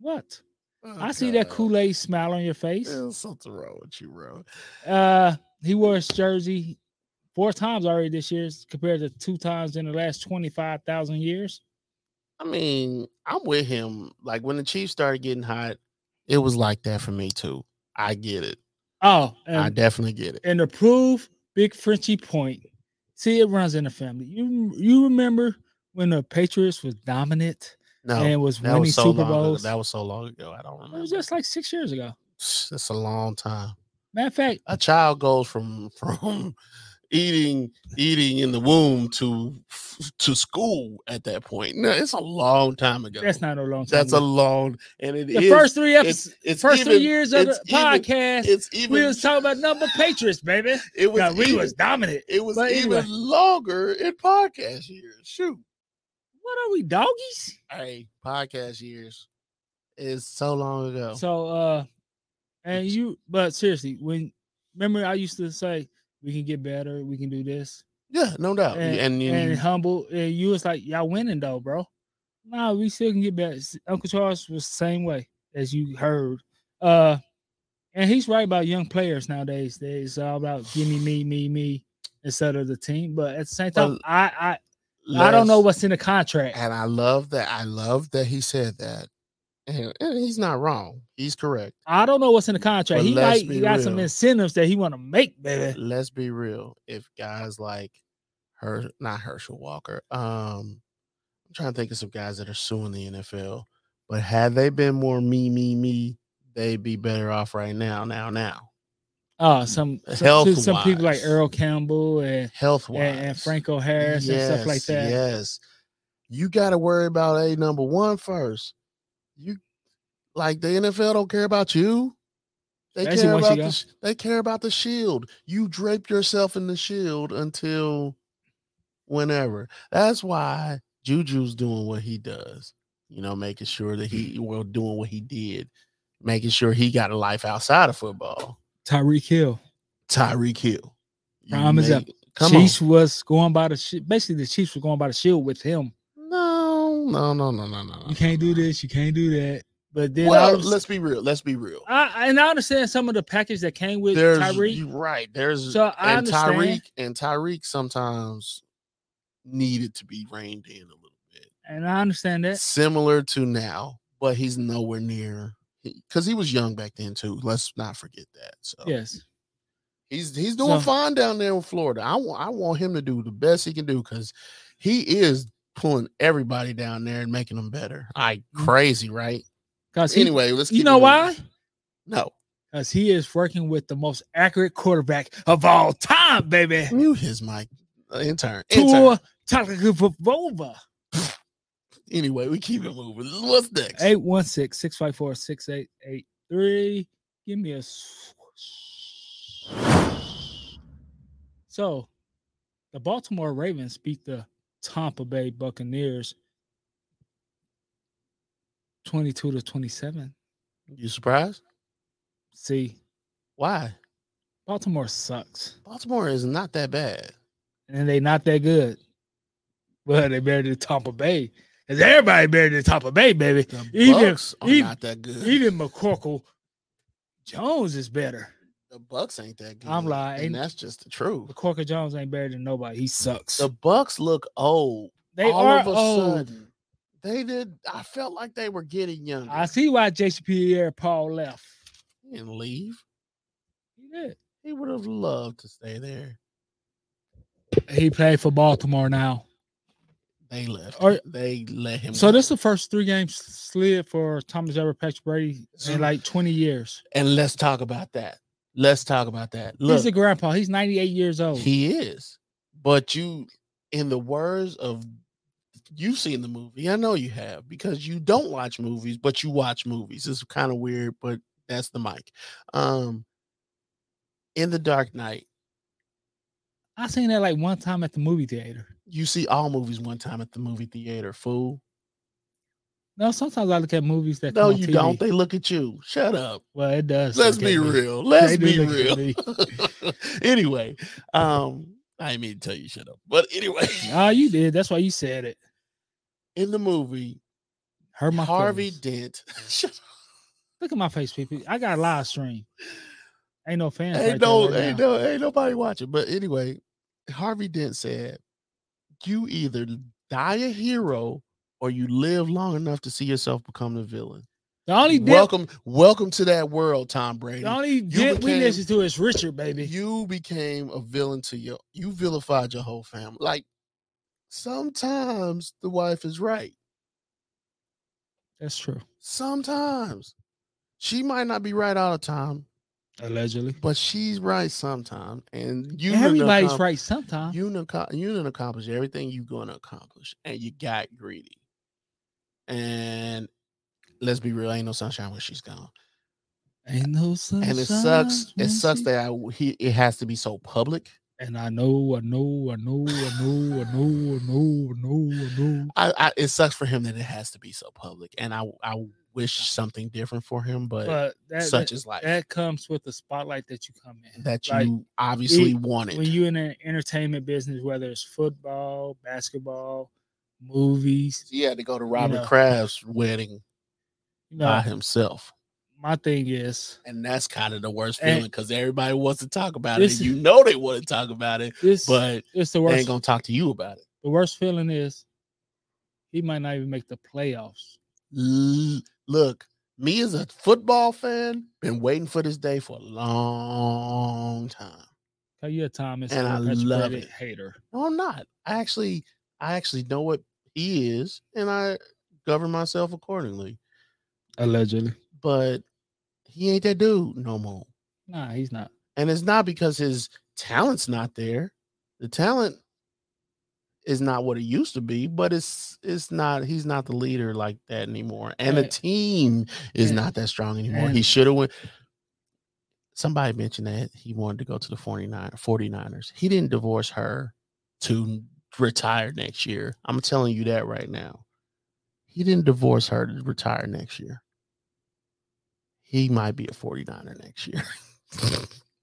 What? Oh, I see that Kool Aid smile on your face. There's something wrong with you, bro. Uh, he wore his jersey four times already this year, compared to two times in the last twenty five thousand years. I mean, I'm with him. Like when the Chiefs started getting hot, it was like that for me too. I get it. Oh, I definitely get it. and to prove Big Frenchie point, see it runs in the family. You you remember when the Patriots was dominant No, and was that winning was so Super long ago. Bowls? That was so long ago. I don't remember. it was just like six years ago. That's a long time. Matter of fact, A child goes from from eating eating in the womb to to school at that point. No, it's a long time ago. that's not a long time. That's a long and it the is- first three episodes, it's first three years of the even- podcast, It's even we was talking about number Patriots, baby. it was we even- was dominant. it was but even anyway. longer in podcast years. Shoot. What are we, doggies? Hey, podcast years is so long ago. So uh and you but seriously, when remember I used to say we can get better, we can do this. yeah, no doubt. And, and, and, and, humble and you was like, Y'all winning though, bro. Nah, we still can get better. Uncle Charles was the same way as you heard. Uh and he's right about young players nowadays. It's all about give me me, me, me instead of the team. But at the same time, Well, I I I don't know what's in the contract. and I love that. I love that he said that. And, and he's not wrong. He's correct. I don't know what's in the contract. But he might he got some incentives that he want to make, baby. Let's be real. If guys like her, not Herschel Walker, um, I'm trying to think of some guys that are suing the NFL. But had they been more me, me, me, they'd be better off right now. Now, now, Oh, some some, some people like. Earl Campbell and, health and, and Franco Harris and stuff like that. Yes. You got to worry about a number one first. You like the NFL don't care about you. They Especially care about the, they care about the shield. You drape yourself in the shield until whenever. That's why Juju's doing what he does. You know, making sure that he well doing what he did, making sure he got a life outside of football. Tyreek Hill. Tyreek Hill. Prime is up. Come Chiefs on. was going by the basically the Chiefs were going by the shield with him. No, no, no, no, no, no. You can't do this, you can't do that. But then well, a let's be real. Let's be real. I, and I understand some of the package that came with There's Tyreek. right. There's So I and understand. Tyreek and Tyreek sometimes needed to be reined in a little bit. and I understand that. Similar to now, but he's nowhere near because he was young back then too. Let's not forget that. So Yes. he's he's doing So- fine down there in Florida. I want I want him to do the best he can do because he is pulling everybody down there and making them better. I crazy, right? Because he, Anyway, let's you know why? No, Because he is working with the most accurate quarterback of all time, baby. mute his mic. Uh, intern. intern. Tua Tagovailoa. Anyway, we keep it moving. What's next? 816-654-6883. Give me a swoosh. So the Baltimore Ravens beat the Tampa Bay Buccaneers 22 to 27. You surprised? See, Why? Baltimore sucks. Baltimore is not that bad. And they not that good. Well, they better than Tampa Bay. Everybody better than Tampa Bay, baby. The Even- Bucks are even- not that good. Even McCorkle Jones is better. the Bucks ain't that good. I'm lying. and that's just the truth. McCorkle Jones ain't better than nobody. He sucks. The Bucks look old. they all are of a old. sudden. They did. I felt like they were getting younger. I see why Jason Pierre Paul left. He didn't leave. He did. He would have loved to stay there. He played for Baltimore now. They left. Are- they let him. So go. this is the first three games slid for Thomas Edward Patrick Brady in like 20 years. and let's talk about that. Let's talk about that. Look, He's a grandpa. He's 98 years old. He is. But you, in the words of, you've seen the movie. I know you have because you don't watch movies, but you watch movies. It's kind of weird, but that's the mic. Um, in the Dark Knight, I seen that like one time at the movie theater. You see all movies one time at the movie theater. Fool. No, sometimes I look at movies that No, you TV. don't. They look at you. Shut up. Well, it does. Let's be real. Let's be real. anyway, um, I didn't mean to tell you shut up, but anyway, Oh, you did. That's why you said it. in the movie, my Harvey feelings. Dent. Look at my face, people. I got a live stream. Ain't no fans. ain't right no, right ain't now. no, ain't nobody watching. But anyway, Harvey Dent said, "You either die a hero or you live long enough to see yourself become the villain." The only dip, welcome, welcome to that world, Tom Brady. the only dip we listen to is Richard, baby. You became a villain to your, you vilified your whole family. Like sometimes the wife is right. That's true. Sometimes she might not be right all the time, Allegedly. but she's right sometimes. And you Everybody's accom- right sometimes. You done, acco- you done accomplish everything you're going to accomplish, and you got greedy. And let's be real, ain't no sunshine when she's gone. Ain't no sunshine. And it sucks. when It sucks she- that I, he it has to be so public. And I know, I know, I know, I know, I know, I know, I know, I know. I, I it sucks for him that it has to be so public, and I I wish something different for him, but, But that, such that, is life. that comes with the spotlight that you come in. that you Like, obviously it- wanted. when you're in an entertainment business, whether it's football, basketball, movies, he had to go to Robert know. Kraft's wedding you know, by himself. my thing is And that's kind of the worst feeling because everybody wants to talk about it. And you know they want to talk about it, this, but it's the worst. they ain't gonna talk to you about it. the worst feeling is he might not even make the playoffs. L- look, me as a football fan, been waiting for this day for a long time. Cause you're a Thomas And I love it. hater. No, I'm not. I actually, I actually know what he is, and I govern myself accordingly. Allegedly. But he ain't that dude no more. Nah, he's not. And it's not because his talent's not there. The talent is not what it used to be, but it's it's not he's not the leader like that anymore. And the team is and- not that strong anymore. he should have went. Somebody mentioned that he wanted to go to the 49 49ers. He didn't divorce her to retire next year. I'm telling you that right now. He didn't divorce her to retire next year. He might be a 49er next year.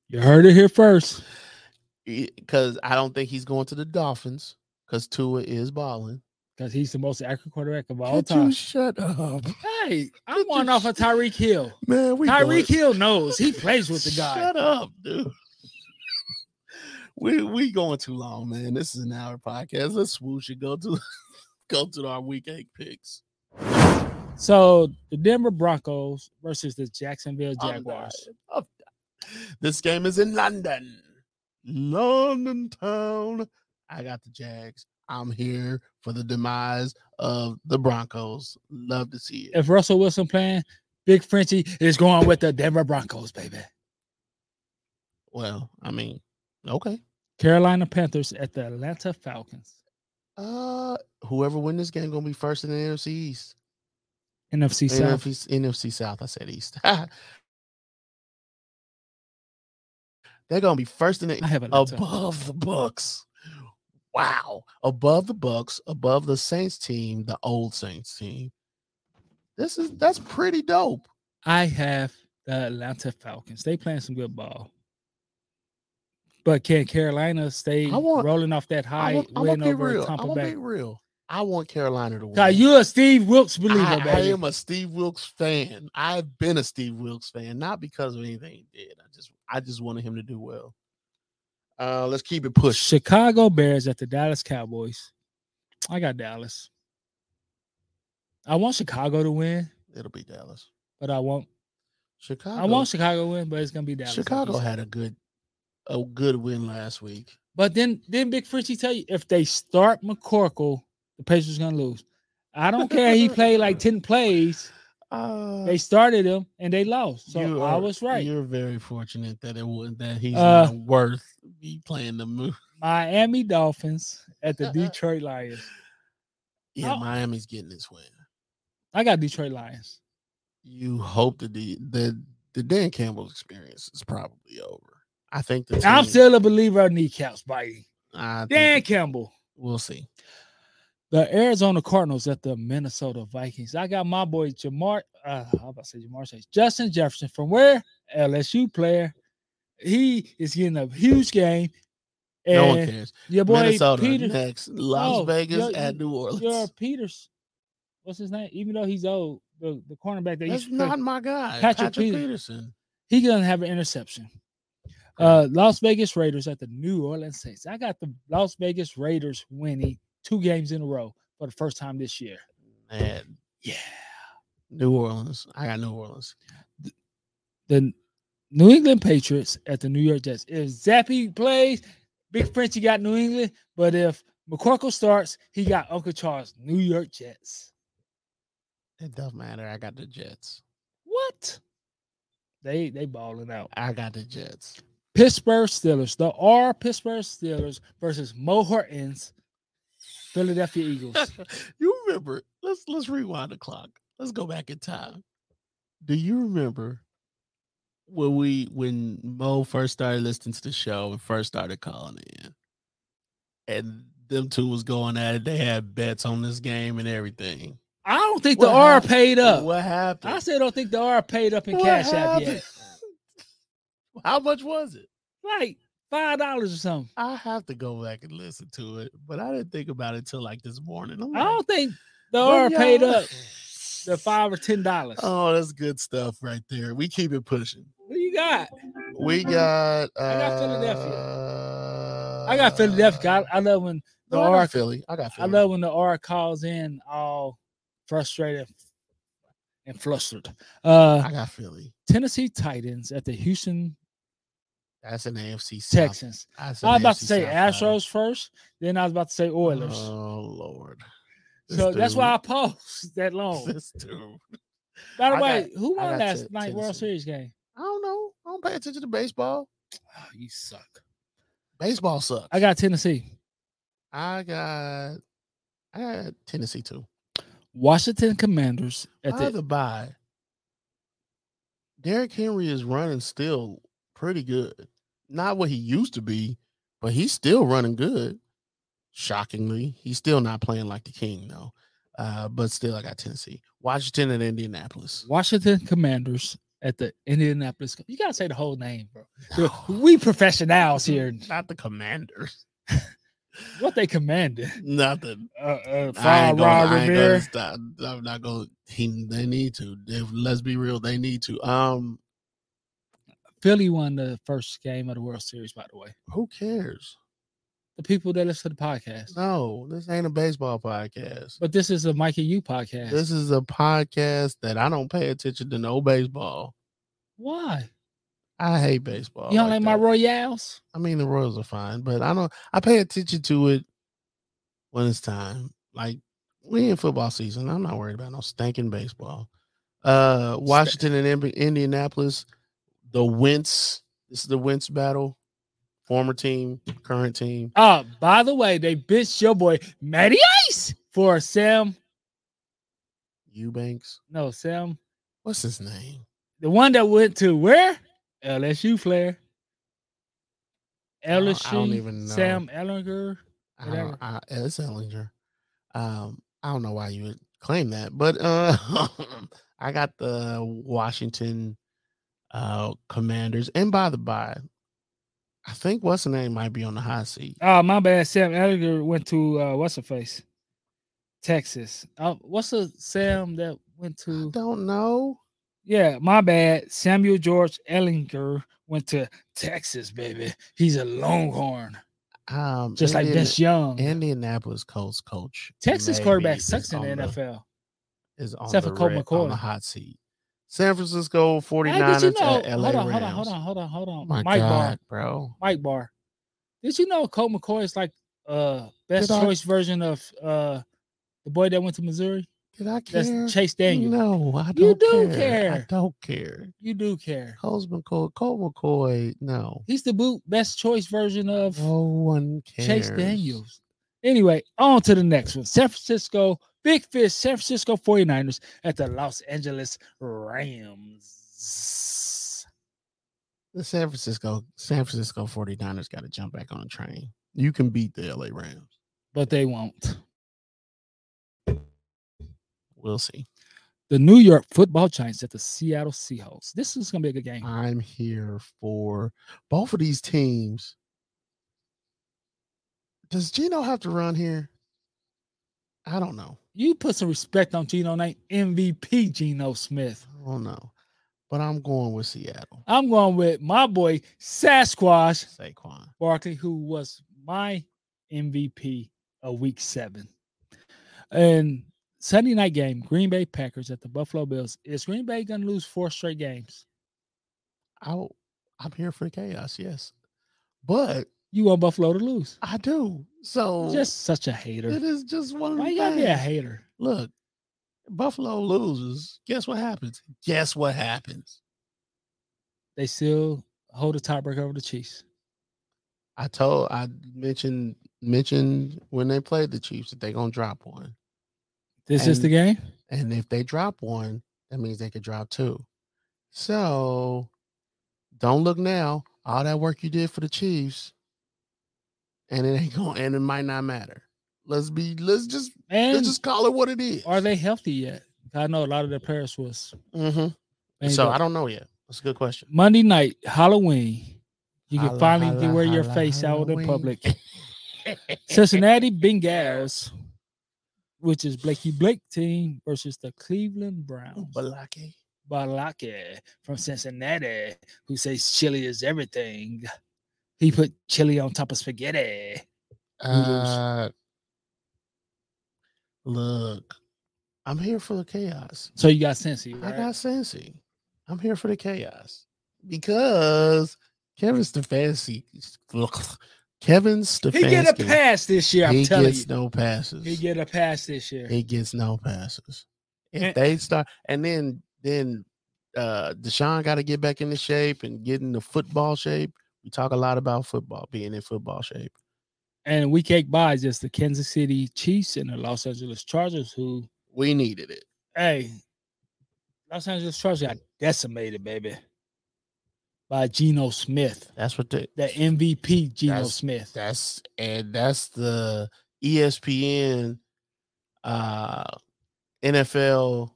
You heard it here first. because I don't think he's going to the Dolphins because Tua is balling. Because he's the most accurate quarterback of all Could time. you shut up? Hey, I'm one off of Tyreek Hill. Man, we Tyreek Hill knows he plays with the guy. Shut up, dude. we we going too long, man. This is an hour podcast. Let's swoosh and go to go to our week eight picks. So the Denver Broncos versus the Jacksonville Jaguars. dying. I'm dying. This game is in London, London town. I got the Jags. I'm here for the demise of the Broncos. Love to see it. If Russell Wilson playing, Big Frenchie is going with the Denver Broncos, baby. Well, I mean, okay. Carolina Panthers at the Atlanta Falcons. Uh, whoever win this game gonna be first in the NFC East. NFC South. NFC, NFC South. I said East. They're gonna be first in the above the Bucks. Wow, above the Bucks, above the Saints team, the old Saints team. This is that's pretty dope. I have the Atlanta Falcons. They playing some good ball. But can Carolina stay I want- rolling off that I high want, I want to be over real. I Tampa want Bay? be real. I want Carolina to win. You a Steve Wilks believer, I, I am a Steve Wilks fan. I've been a Steve Wilks fan, not because of anything he did. I just I just wanted him to do well. Uh, let's keep it pushing. Chicago Bears at the Dallas Cowboys. I got Dallas. I want Chicago to win, It'll be Dallas. but I want Chicago. I want Chicago to win, but it's gonna be Dallas. Chicago had a good a good win last week. But then, then Big Frenchie tell you if they start McCorkle, the Pacers gonna lose. I don't care. He played like ten plays. Uh, They started him and they lost. So you I are- was right. You're very fortunate that it wasn't that he's Uh, not worth me playing the move. Miami Dolphins at the Detroit Lions. Yeah, Oh. Miami's getting this win. I got Detroit Lions. You hope that the the the Dan Campbell experience is probably over. I think the I'm still a believer of kneecaps biting. I Dan Campbell. we'll see. The Arizona Cardinals at the Minnesota Vikings. I got my boy Ja'Marr. Uh, about to say Ja'Marr Chase. Justin Jefferson from where? LSU player. He is getting a huge game. And no one cares. your boy Minnesota Peter, next, Las Oh, Vegas your- at New Orleans. your Peters. What's his name? Even though he's old, the, the cornerback that That's play, not my guy, Patrick Patrick, Peter- Peterson. he gonna have an interception. Uh, Las Vegas Raiders at the New Orleans Saints. I got the Las Vegas Raiders winning two games in a row for the first time this year. Man, Yeah. New Orleans. I got New Orleans. The New England Patriots at the New York Jets. If Zappe plays, Big Frenchie got New England, but if McCorkle starts, he got Uncle Charles, New York Jets. It doesn't matter. I got the Jets. What? They they balling out. I got the Jets. Pittsburgh Steelers, the R Pittsburgh Steelers versus Mo Hortons, Philadelphia Eagles. you remember? Let's let's rewind the clock. Let's go back in time. Do you remember when we when Mo first started listening to the show and first started calling in, and them two was going at it? They had bets on this game and everything. I don't think the What R paid up. What happened? I said, don't think the R paid up in What Cash App yet. How much was it? Like five dollars or something. I have to go back and listen to it, but I didn't think about it till like this morning. I'm I don't think the "What R paid up the five or ten dollars. Oh, that's good stuff right there. We keep it pushing. What do you got? We got. Uh, I got Philadelphia. I got Philadelphia. I, I love when the No, R. Philly. I got I love when the R calls in all frustrated and flustered. Uh, I got Philly. Tennessee Titans at the Houston That's an AFC South. Texans. I was about to say South. Astros first, then I was about to say Oilers. Oh Lord. so This that's why I dude- paused that long. This dude. By the I way, got- who won last night World Series game? I don't know. I don't pay attention to baseball. Oh, you suck. Baseball sucks. I got Tennessee. I got. I got Tennessee too. Washington Commanders at By the the by, Derrick Henry is running still pretty good. Not what he used to be, but he's still running good. Shockingly, he's still not playing like the king though. Uh, but still, I got Tennessee, Washington, and Indianapolis. Washington Commanders at the Indianapolis. You gotta say the whole name, bro. We professionals here. not the Commanders. What they commanded? Nothing. Uh, uh, I ain't gonna, I ain't gonna stop. I'm not gonna. He, they need to. Let's be real. They need to. Um, Philly won the first game of the World Series, by the way. who cares? The people that listen to the podcast. No, this ain't a baseball podcast. But this is a Mikey U podcast. This is a podcast that I don't pay attention to no baseball. Why? I hate baseball. you don't like, my Royals? I mean, the Royals are fine, but I don't. I pay attention to it when it's time. Like we in football season. I'm not worried about no stinking baseball. Uh, Washington and Indianapolis, the Wentz. This is the Wentz battle. Former team, current team. Oh, by the way, they bitched your boy Matty Ice for Sam. Eubanks. No, Sam. What's his name? The one that went to where? LSU Flair. I LSU. I don't even know. Sam Ehlinger. I don't, Whatever. I, it's Ehlinger. Um, I don't know why you would claim that, but uh, I got the Washington uh Commanders. And by the by, I think what's the name might be on the hot seat. Oh, my bad. Sam Ehlinger went to uh what's her face? Texas. Uh, what's the Sam that went I to don't know. Yeah, my bad. Samuel George Ehlinger went to Texas, baby. He's a Longhorn, Um, just like Indiana- Vince Young. Indianapolis Colts coach. Texas quarterback sucks in the on NFL. is on except the for Colt red- on the hot seat. San Francisco 49ers Hey, you know? at LA Hold on, hold on, hold on, hold on, hold on. My Mike God, Barr, bro. Mike Barr. Did you know Colt McCoy is like uh best Did I- choice version of uh the boy that went to Missouri? Did I care? That's Chase Daniel. No, I don't You do care. I don't care. You do care. Colt McCoy, Colt McCoy, no. He's the boot best choice version of No one cares. Chase Daniels. Anyway, on to the next one. San Francisco, Big Fish, San Francisco 49ers at the Los Angeles Rams. The San Francisco, San Francisco 49ers got to jump back on the train. You can beat the LA Rams. But they won't. We'll see. The New York football Giants at the Seattle Seahawks. This is going to be a good game. I'm here for both of these teams. Does Geno have to run here? I don't know. You put some respect on Geno name, MVP Geno Smith. I don't know. But I'm going with Seattle. I'm going with my boy Sasquatch Saquon. Barkley, who was my MVP of week seven. And Sunday night game, Green Bay Packers at the Buffalo Bills. Is Green Bay going to lose four straight games? I'll, I'm here for chaos, yes. But You want Buffalo to lose? I do. So Just such a hater. it is just one of Why you gotta be a hater? Look, Buffalo loses. Guess what happens? Guess what happens? They still hold a tiebreaker over the Chiefs. I told I mentioned mentioned when they played the Chiefs that they're gonna drop one. This is the game. And if they drop one, that means they could drop two. So don't look now. All that work you did for the Chiefs, and it ain't going and it might not matter. Let's be let's just And let's just call it what it is. are they healthy yet? I know a lot of their players was. Mm-hmm. So up. I don't know yet. That's a good question. Monday night, Halloween. You can Holla, finally holla, wear your holla, face out in Halloween. public. Cincinnati Bengals, which is Blakey Blake team versus the Cleveland Browns. Balaki. Balake from Cincinnati, who says chili is everything. He put chili on top of spaghetti. Uh, look, I'm here for the chaos. So you got Cincy, I got Cincy. I'm here for the chaos because Kevin Stefanski. Look, Kevin Stefanski. he get a pass this year. I'm he telling gets you, no passes. he get a pass this year. He gets no passes. If And- they start, and then then uh Deshaun got to get back into shape and get into football shape. We talk a lot about football being in football shape. And week eight buys just the Kansas City Chiefs and the Los Angeles Chargers, who, We needed it. hey, Los Angeles Chargers got decimated, baby, by Geno Smith, That's what the the MVP Geno That's- Smith. that's and that's the ESPN uh NFL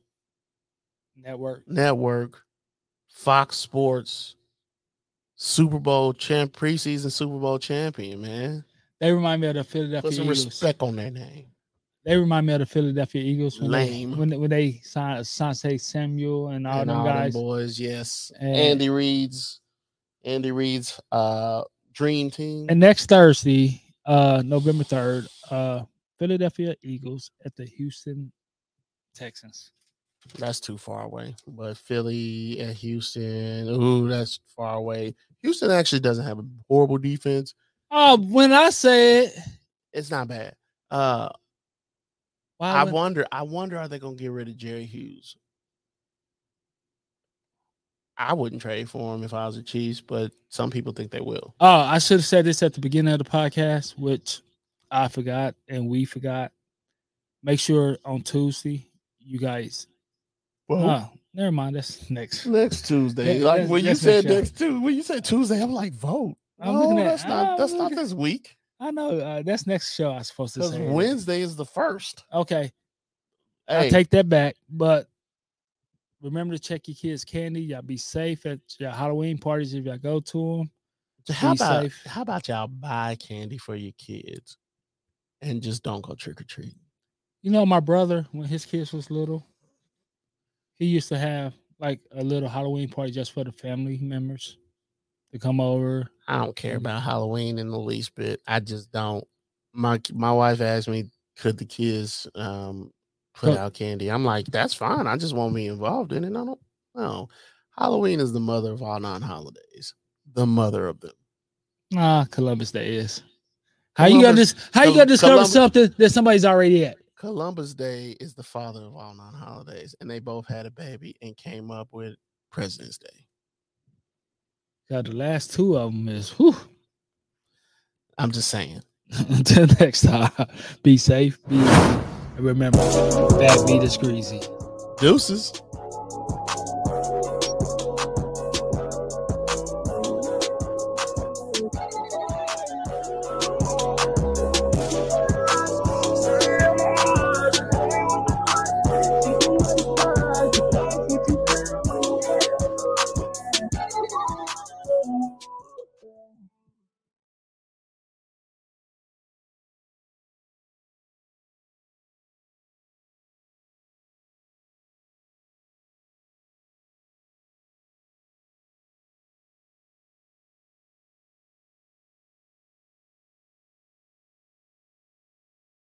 Network. network, Fox Sports, Super Bowl champ preseason Super Bowl champion, man. They remind me of the Philadelphia Put some Eagles. respect on their name. They remind me of the Philadelphia Eagles when Lame. they when, they- when they signed Asante Samuel and all and them all guys. them boys, yes. And- Andy Reid's Andy Reid's uh dream team. And next Thursday, uh, November third, uh, Philadelphia Eagles at the Houston Texans. That's too far away. But Philly and Houston, ooh, that's far away. Houston actually doesn't have a horrible defense. Oh, when I say it, It's not bad. Uh why I would- wonder, I wonder are they gonna get rid of Jerry Hughes? I wouldn't trade for him if I was the Chiefs, but some people think they will. oh, I should have said this at the beginning of the podcast, which I forgot and we forgot. Make sure on Tuesday, you guys. Well, Oh, never mind. That's next. next Tuesday. Yeah, like when you said next. Tuesday, when you said Tuesday, I'm like, vote. I'm no, at- that's not I'm that's not this week. I know uh, that's next show. I was supposed to say. Wednesday is the first. Okay, I Hey, take that back. But remember to check your kids' candy. Y'all be safe at your Halloween parties if y'all go to them. how be about safe. how about y'all buy candy for your kids and just don't go trick or treat? You know, my brother, when his kids was little, he used to have like a little Halloween party just for the family members to come over. I don't care about Halloween in the least bit. I just don't. My my wife asked me, could the kids um put out candy? I'm like, that's fine. I just won't be involved in it. I don't know. Halloween is the mother of all non-holidays. The mother of them. Ah, Columbus Day is. How you gonna Columbus- How you Col- gonna discover Columbus- something that somebody's already at? Columbus Day is the father of all non-holidays, and they both had a baby and came up with President's Day. God, the last two of them is. Whew. I'm just saying. Until next time, be safe. Be and remember, that is discreet. Deuces.